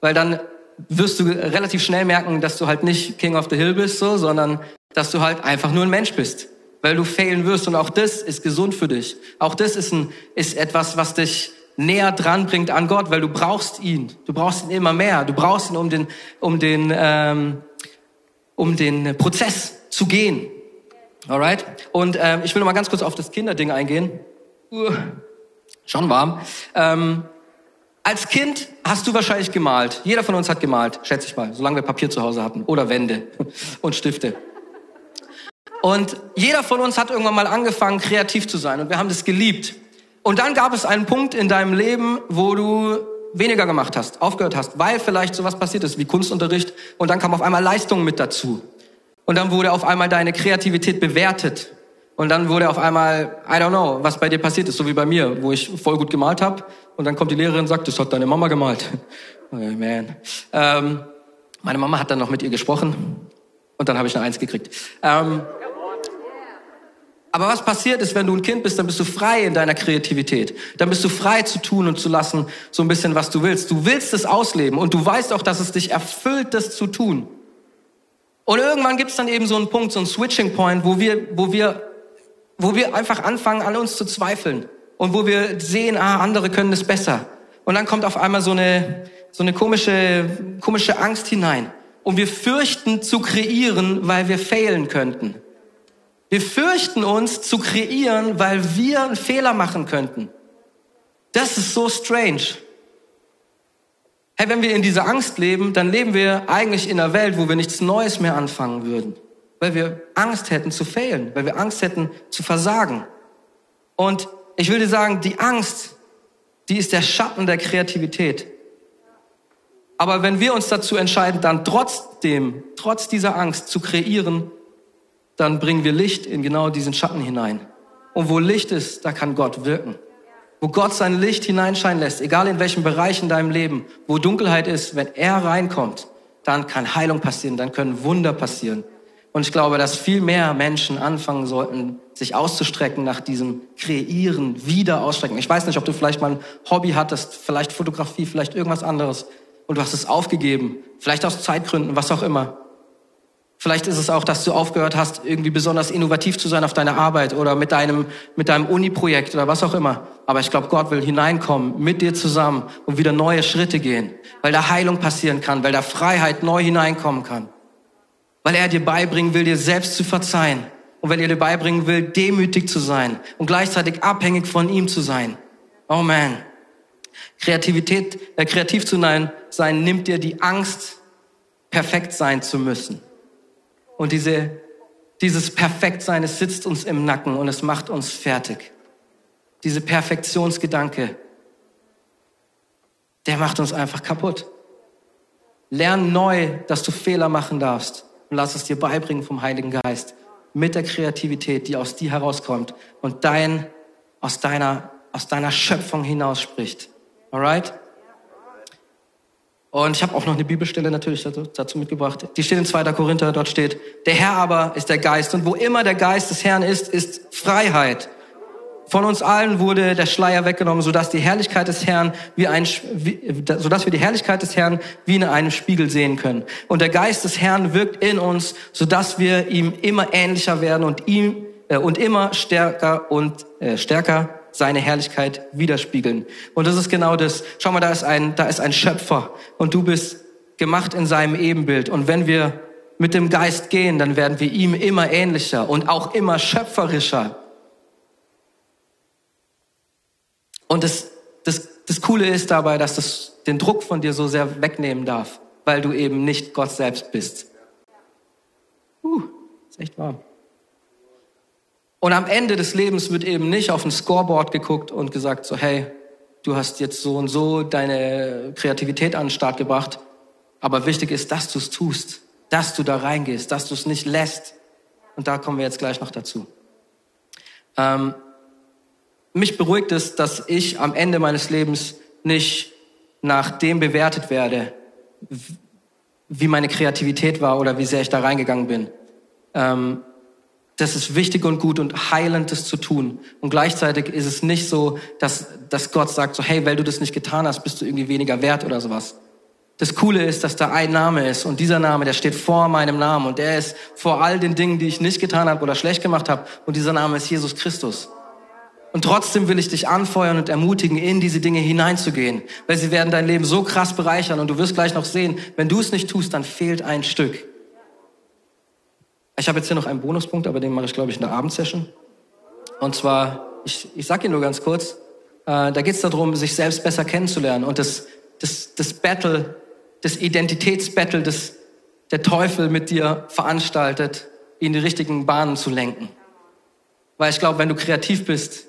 Weil dann wirst du relativ schnell merken, dass du halt nicht King of the Hill bist, so, sondern dass du halt einfach nur ein Mensch bist, weil du failen wirst. Und auch das ist gesund für dich. Auch das ist, ein, ist etwas, was dich näher dran bringt an Gott, weil du brauchst ihn. Du brauchst ihn immer mehr. Du brauchst ihn, um den, um den, ähm, um den Prozess zu gehen. Alright? Und ähm, ich will noch mal ganz kurz auf das Kinderding eingehen. Uh, schon warm. Ähm, als Kind hast du wahrscheinlich gemalt. Jeder von uns hat gemalt, schätze ich mal, solange wir Papier zu Hause hatten oder Wände und Stifte. Und jeder von uns hat irgendwann mal angefangen, kreativ zu sein und wir haben das geliebt. Und dann gab es einen Punkt in deinem Leben, wo du weniger gemacht hast, aufgehört hast, weil vielleicht sowas passiert ist wie Kunstunterricht und dann kam auf einmal Leistung mit dazu. Und dann wurde auf einmal deine Kreativität bewertet. Und dann wurde auf einmal, I don't know, was bei dir passiert ist, so wie bei mir, wo ich voll gut gemalt habe. Und dann kommt die Lehrerin und sagt, das hat deine Mama gemalt. Oh, man. Ähm, meine Mama hat dann noch mit ihr gesprochen und dann habe ich eine Eins gekriegt. Ähm, aber was passiert ist, wenn du ein Kind bist, dann bist du frei in deiner Kreativität. Dann bist du frei zu tun und zu lassen, so ein bisschen, was du willst. Du willst es ausleben und du weißt auch, dass es dich erfüllt, das zu tun. Und irgendwann gibt es dann eben so einen Punkt, so einen Switching Point, wo wir, wo wir wo wir einfach anfangen, an uns zu zweifeln und wo wir sehen, ah, andere können es besser. Und dann kommt auf einmal so eine, so eine komische, komische Angst hinein. Und wir fürchten zu kreieren, weil wir failen könnten. Wir fürchten uns zu kreieren, weil wir einen Fehler machen könnten. Das ist so strange. Hey, wenn wir in dieser Angst leben, dann leben wir eigentlich in einer Welt, wo wir nichts Neues mehr anfangen würden weil wir Angst hätten zu fehlen, weil wir Angst hätten zu versagen. Und ich will dir sagen, die Angst, die ist der Schatten der Kreativität. Aber wenn wir uns dazu entscheiden, dann trotzdem, trotz dieser Angst zu kreieren, dann bringen wir Licht in genau diesen Schatten hinein. Und wo Licht ist, da kann Gott wirken. Wo Gott sein Licht hineinscheinen lässt, egal in welchem Bereich in deinem Leben, wo Dunkelheit ist, wenn er reinkommt, dann kann Heilung passieren, dann können Wunder passieren. Und ich glaube, dass viel mehr Menschen anfangen sollten, sich auszustrecken nach diesem Kreieren, wieder ausstrecken. Ich weiß nicht, ob du vielleicht mal ein Hobby hattest, vielleicht Fotografie, vielleicht irgendwas anderes und du hast es aufgegeben, vielleicht aus Zeitgründen, was auch immer. Vielleicht ist es auch, dass du aufgehört hast, irgendwie besonders innovativ zu sein auf deiner Arbeit oder mit deinem, mit deinem Uni-Projekt oder was auch immer. Aber ich glaube, Gott will hineinkommen mit dir zusammen und wieder neue Schritte gehen, weil da Heilung passieren kann, weil da Freiheit neu hineinkommen kann weil er dir beibringen will, dir selbst zu verzeihen und weil er dir beibringen will, demütig zu sein und gleichzeitig abhängig von ihm zu sein. Oh man. Kreativität, äh, kreativ zu sein, sein nimmt dir die Angst, perfekt sein zu müssen. Und diese, dieses Perfektsein, es sitzt uns im Nacken und es macht uns fertig. Diese Perfektionsgedanke, der macht uns einfach kaputt. Lern neu, dass du Fehler machen darfst und lass es dir beibringen vom Heiligen Geist mit der Kreativität, die aus dir herauskommt und dein, aus deiner, aus deiner Schöpfung hinausspricht. Alright? Und ich habe auch noch eine Bibelstelle natürlich dazu mitgebracht. Die steht in 2. Korinther, dort steht, der Herr aber ist der Geist und wo immer der Geist des Herrn ist, ist Freiheit. Von uns allen wurde der Schleier weggenommen, sodass die Herrlichkeit des Herrn wie ein, wie, sodass wir die Herrlichkeit des Herrn wie in einem Spiegel sehen können. Und der Geist des Herrn wirkt in uns, sodass wir ihm immer ähnlicher werden und ihm äh, und immer stärker und äh, stärker seine Herrlichkeit widerspiegeln. Und das ist genau das. Schau mal, da ist ein, da ist ein Schöpfer und du bist gemacht in seinem Ebenbild. Und wenn wir mit dem Geist gehen, dann werden wir ihm immer ähnlicher und auch immer schöpferischer. Und das, das, das Coole ist dabei, dass das den Druck von dir so sehr wegnehmen darf, weil du eben nicht Gott selbst bist. Uh, ist echt warm. Und am Ende des Lebens wird eben nicht auf ein Scoreboard geguckt und gesagt so, hey, du hast jetzt so und so deine Kreativität an den Start gebracht. Aber wichtig ist, dass du es tust, dass du da reingehst, dass du es nicht lässt. Und da kommen wir jetzt gleich noch dazu. Ähm, mich beruhigt es, dass ich am Ende meines Lebens nicht nach dem bewertet werde, wie meine Kreativität war oder wie sehr ich da reingegangen bin. Ähm, das ist wichtig und gut und heilend, das zu tun. Und gleichzeitig ist es nicht so, dass, dass Gott sagt so, hey, weil du das nicht getan hast, bist du irgendwie weniger wert oder sowas. Das Coole ist, dass da ein Name ist und dieser Name, der steht vor meinem Namen und der ist vor all den Dingen, die ich nicht getan habe oder schlecht gemacht habe und dieser Name ist Jesus Christus. Und trotzdem will ich dich anfeuern und ermutigen, in diese Dinge hineinzugehen, weil sie werden dein Leben so krass bereichern und du wirst gleich noch sehen, wenn du es nicht tust, dann fehlt ein Stück. Ich habe jetzt hier noch einen Bonuspunkt, aber den mache ich, glaube ich, in der Abendsession. Und zwar, ich, ich sage ihn nur ganz kurz, äh, da geht es darum, sich selbst besser kennenzulernen und das, das, das Battle, das Identitätsbattle, das der Teufel mit dir veranstaltet, in die richtigen Bahnen zu lenken. Weil ich glaube, wenn du kreativ bist,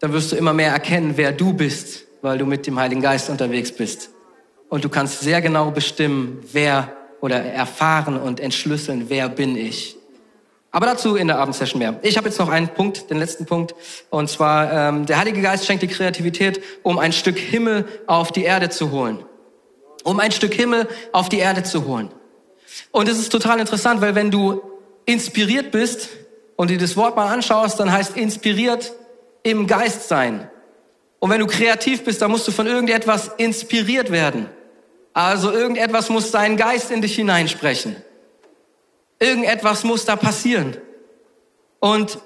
dann wirst du immer mehr erkennen, wer du bist, weil du mit dem Heiligen Geist unterwegs bist. Und du kannst sehr genau bestimmen, wer oder erfahren und entschlüsseln, wer bin ich. Aber dazu in der Abendsession mehr. Ich habe jetzt noch einen Punkt, den letzten Punkt. Und zwar, ähm, der Heilige Geist schenkt die Kreativität, um ein Stück Himmel auf die Erde zu holen. Um ein Stück Himmel auf die Erde zu holen. Und es ist total interessant, weil wenn du inspiriert bist und dir das Wort mal anschaust, dann heißt inspiriert im Geist sein. Und wenn du kreativ bist, dann musst du von irgendetwas inspiriert werden. Also irgendetwas muss deinen Geist in dich hineinsprechen. Irgendetwas muss da passieren. Und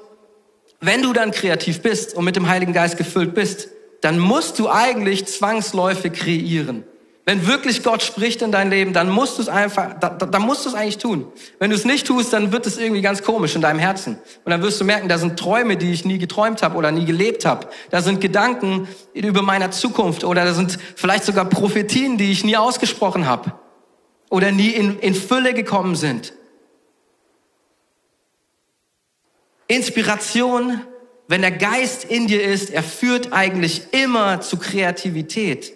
wenn du dann kreativ bist und mit dem Heiligen Geist gefüllt bist, dann musst du eigentlich Zwangsläufe kreieren. Wenn wirklich Gott spricht in dein Leben, dann musst du es einfach, da, da musst du es eigentlich tun. Wenn du es nicht tust, dann wird es irgendwie ganz komisch in deinem Herzen. Und dann wirst du merken, da sind Träume, die ich nie geträumt habe oder nie gelebt habe. Da sind Gedanken über meiner Zukunft oder da sind vielleicht sogar Prophetien, die ich nie ausgesprochen habe oder nie in, in Fülle gekommen sind. Inspiration, wenn der Geist in dir ist, er führt eigentlich immer zu Kreativität.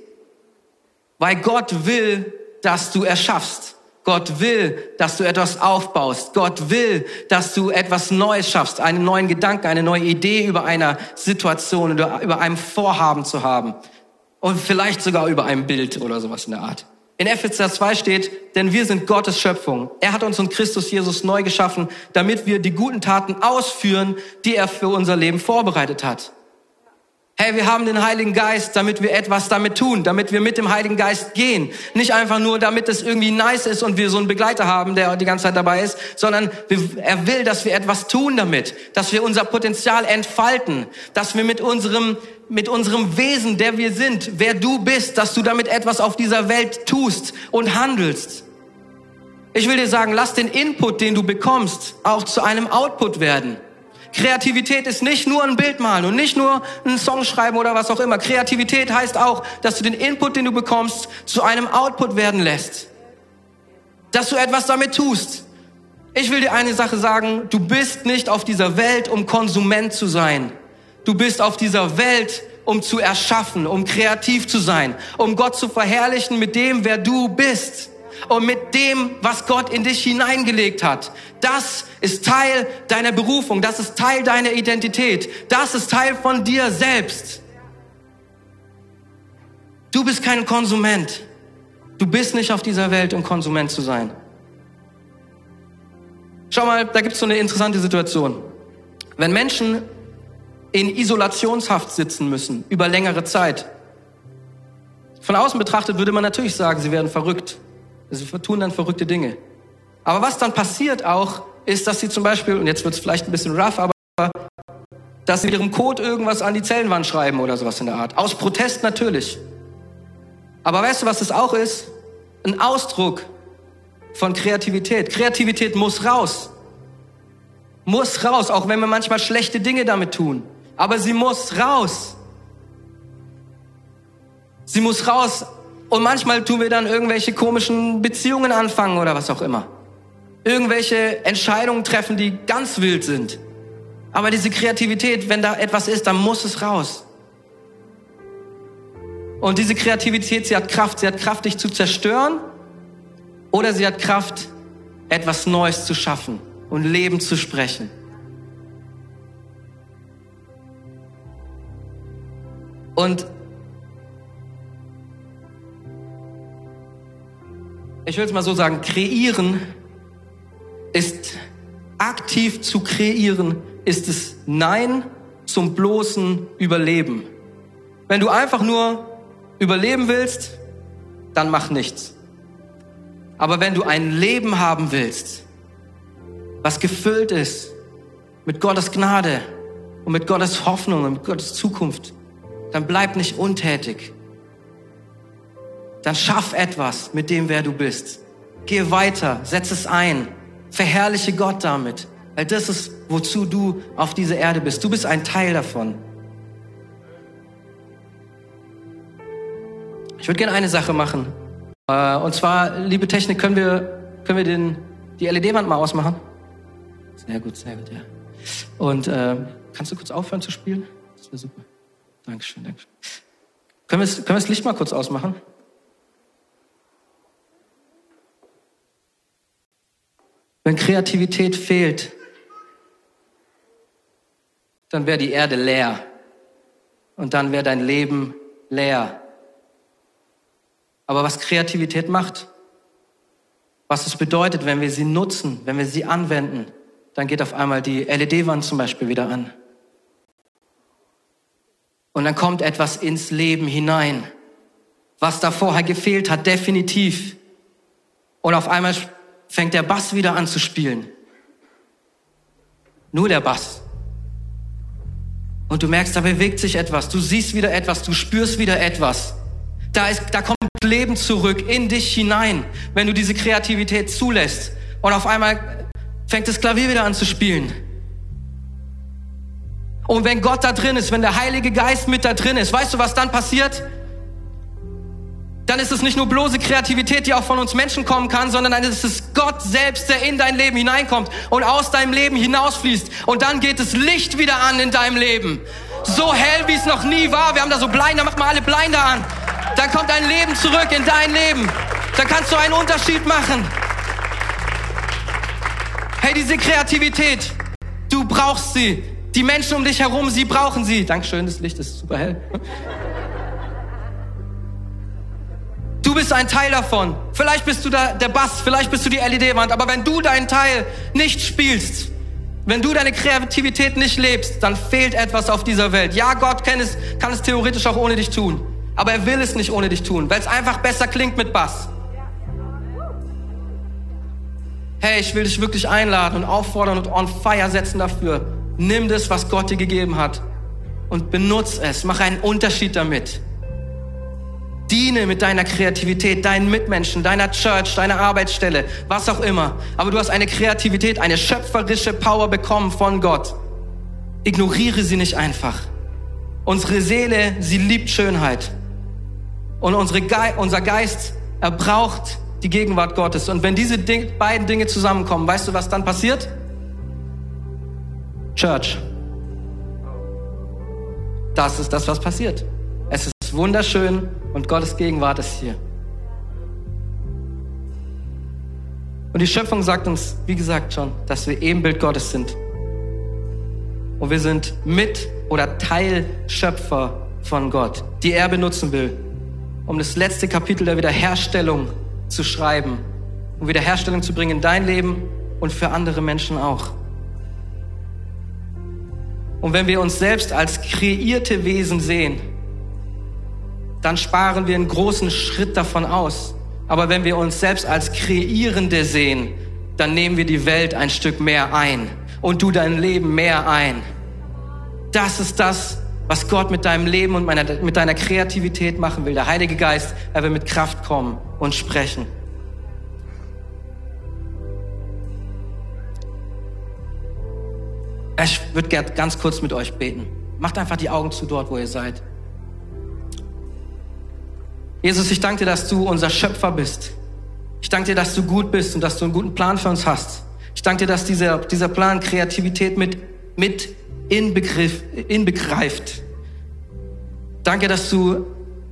Weil Gott will, dass du erschaffst. Gott will, dass du etwas aufbaust. Gott will, dass du etwas Neues schaffst, einen neuen Gedanken, eine neue Idee über einer Situation oder über einem Vorhaben zu haben. Und vielleicht sogar über ein Bild oder sowas in der Art. In Epheser 2 steht, denn wir sind Gottes Schöpfung. Er hat uns in Christus Jesus neu geschaffen, damit wir die guten Taten ausführen, die er für unser Leben vorbereitet hat. Hey, wir haben den Heiligen Geist, damit wir etwas damit tun, damit wir mit dem Heiligen Geist gehen. Nicht einfach nur, damit es irgendwie nice ist und wir so einen Begleiter haben, der die ganze Zeit dabei ist, sondern er will, dass wir etwas tun damit, dass wir unser Potenzial entfalten, dass wir mit unserem, mit unserem Wesen, der wir sind, wer du bist, dass du damit etwas auf dieser Welt tust und handelst. Ich will dir sagen, lass den Input, den du bekommst, auch zu einem Output werden. Kreativität ist nicht nur ein Bild malen und nicht nur ein Song schreiben oder was auch immer. Kreativität heißt auch, dass du den Input, den du bekommst, zu einem Output werden lässt. Dass du etwas damit tust. Ich will dir eine Sache sagen, du bist nicht auf dieser Welt, um Konsument zu sein. Du bist auf dieser Welt, um zu erschaffen, um kreativ zu sein, um Gott zu verherrlichen mit dem, wer du bist und mit dem, was Gott in dich hineingelegt hat. Das ist Teil deiner Berufung, das ist Teil deiner Identität, das ist Teil von dir selbst. Du bist kein Konsument. Du bist nicht auf dieser Welt, um Konsument zu sein. Schau mal, da gibt es so eine interessante Situation. Wenn Menschen in Isolationshaft sitzen müssen über längere Zeit, von außen betrachtet würde man natürlich sagen, sie werden verrückt. Sie tun dann verrückte Dinge. Aber was dann passiert auch, ist, dass sie zum Beispiel, und jetzt wird es vielleicht ein bisschen rough, aber dass sie mit ihrem Code irgendwas an die Zellenwand schreiben oder sowas in der Art. Aus Protest natürlich. Aber weißt du, was das auch ist? Ein Ausdruck von Kreativität. Kreativität muss raus. Muss raus, auch wenn wir manchmal schlechte Dinge damit tun. Aber sie muss raus. Sie muss raus und manchmal tun wir dann irgendwelche komischen Beziehungen anfangen oder was auch immer. Irgendwelche Entscheidungen treffen, die ganz wild sind. Aber diese Kreativität, wenn da etwas ist, dann muss es raus. Und diese Kreativität, sie hat Kraft. Sie hat Kraft, dich zu zerstören oder sie hat Kraft, etwas Neues zu schaffen und Leben zu sprechen. Und ich will es mal so sagen, kreieren ist aktiv zu kreieren, ist es Nein zum bloßen Überleben. Wenn du einfach nur überleben willst, dann mach nichts. Aber wenn du ein Leben haben willst, was gefüllt ist mit Gottes Gnade und mit Gottes Hoffnung und mit Gottes Zukunft, dann bleib nicht untätig. Dann schaff etwas mit dem, wer du bist. Geh weiter, setz es ein, verherrliche Gott damit, weil das ist, wozu du auf dieser Erde bist. Du bist ein Teil davon. Ich würde gerne eine Sache machen. Äh, und zwar, liebe Technik, können wir, können wir den, die LED-Wand mal ausmachen? Sehr gut, sehr gut, ja. Und äh, kannst du kurz aufhören zu spielen? Das wäre super. Dankeschön, Dankeschön. Können wir, können wir das Licht mal kurz ausmachen? Wenn Kreativität fehlt, dann wäre die Erde leer. Und dann wäre dein Leben leer. Aber was Kreativität macht, was es bedeutet, wenn wir sie nutzen, wenn wir sie anwenden, dann geht auf einmal die LED-Wand zum Beispiel wieder an. Und dann kommt etwas ins Leben hinein, was da vorher gefehlt hat, definitiv. Und auf einmal fängt der Bass wieder an zu spielen. Nur der Bass. Und du merkst, da bewegt sich etwas. Du siehst wieder etwas. Du spürst wieder etwas. Da, ist, da kommt Leben zurück in dich hinein, wenn du diese Kreativität zulässt. Und auf einmal fängt das Klavier wieder an zu spielen. Und wenn Gott da drin ist, wenn der Heilige Geist mit da drin ist, weißt du, was dann passiert? Dann ist es nicht nur bloße Kreativität, die auch von uns Menschen kommen kann, sondern dann ist es Gott selbst, der in dein Leben hineinkommt und aus deinem Leben hinausfließt. Und dann geht das Licht wieder an in deinem Leben. So hell, wie es noch nie war. Wir haben da so Blinder, mach mal alle Blinder an. Dann kommt dein Leben zurück in dein Leben. Dann kannst du einen Unterschied machen. Hey, diese Kreativität, du brauchst sie. Die Menschen um dich herum, sie brauchen sie. Dankeschön, das Licht ist super hell. Du bist ein Teil davon. Vielleicht bist du da der Bass, vielleicht bist du die LED-Wand, aber wenn du deinen Teil nicht spielst, wenn du deine Kreativität nicht lebst, dann fehlt etwas auf dieser Welt. Ja, Gott kann es, kann es theoretisch auch ohne dich tun, aber er will es nicht ohne dich tun, weil es einfach besser klingt mit Bass. Hey, ich will dich wirklich einladen und auffordern und on fire setzen dafür. Nimm das, was Gott dir gegeben hat und benutz es. Mach einen Unterschied damit. Diene mit deiner Kreativität, deinen Mitmenschen, deiner Church, deiner Arbeitsstelle, was auch immer. Aber du hast eine Kreativität, eine schöpferische Power bekommen von Gott. Ignoriere sie nicht einfach. Unsere Seele, sie liebt Schönheit. Und unsere Ge unser Geist, er braucht die Gegenwart Gottes. Und wenn diese Ding beiden Dinge zusammenkommen, weißt du, was dann passiert? Church. Das ist das, was passiert. Ist wunderschön und Gottes Gegenwart ist hier. Und die Schöpfung sagt uns, wie gesagt schon, dass wir Ebenbild Gottes sind. Und wir sind mit oder Teilschöpfer von Gott, die er benutzen will, um das letzte Kapitel der Wiederherstellung zu schreiben, um Wiederherstellung zu bringen in dein Leben und für andere Menschen auch. Und wenn wir uns selbst als kreierte Wesen sehen, dann sparen wir einen großen Schritt davon aus. Aber wenn wir uns selbst als Kreierende sehen, dann nehmen wir die Welt ein Stück mehr ein und du dein Leben mehr ein. Das ist das, was Gott mit deinem Leben und meiner, mit deiner Kreativität machen will. Der Heilige Geist, er will mit Kraft kommen und sprechen. Ich würde gerne ganz kurz mit euch beten. Macht einfach die Augen zu dort, wo ihr seid. Jesus, ich danke dir, dass du unser Schöpfer bist. Ich danke dir, dass du gut bist und dass du einen guten Plan für uns hast. Ich danke dir, dass dieser, dieser Plan Kreativität mit, mit inbegriff, inbegreift. Danke, dass du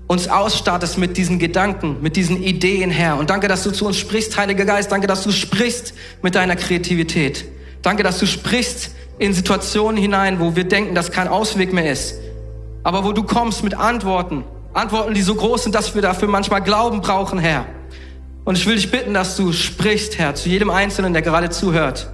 uns ausstattest mit diesen Gedanken, mit diesen Ideen, Herr. Und danke, dass du zu uns sprichst, Heiliger Geist. Danke, dass du sprichst mit deiner Kreativität. Danke, dass du sprichst in Situationen hinein, wo wir denken, dass kein Ausweg mehr ist. Aber wo du kommst mit Antworten. Antworten, die so groß sind, dass wir dafür manchmal Glauben brauchen, Herr. Und ich will dich bitten, dass du sprichst, Herr, zu jedem Einzelnen, der gerade zuhört.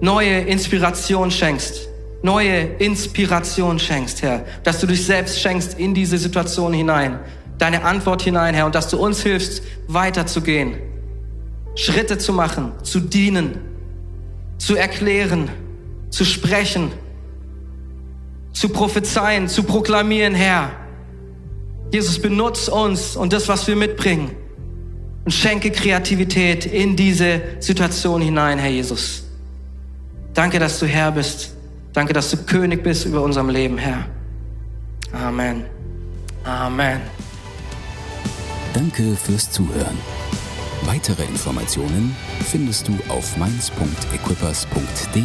Neue Inspiration schenkst neue Inspiration schenkst, Herr, dass du dich selbst schenkst in diese Situation hinein, deine Antwort hinein, Herr, und dass du uns hilfst, weiterzugehen, Schritte zu machen, zu dienen, zu erklären, zu sprechen, zu prophezeien, zu proklamieren, Herr. Jesus, benutz uns und das, was wir mitbringen und schenke Kreativität in diese Situation hinein, Herr Jesus. Danke, dass du Herr bist. Danke, dass du König bist über unserem Leben, Herr. Amen. Amen. Danke fürs Zuhören. Weitere Informationen findest du auf mainz.equippers.de.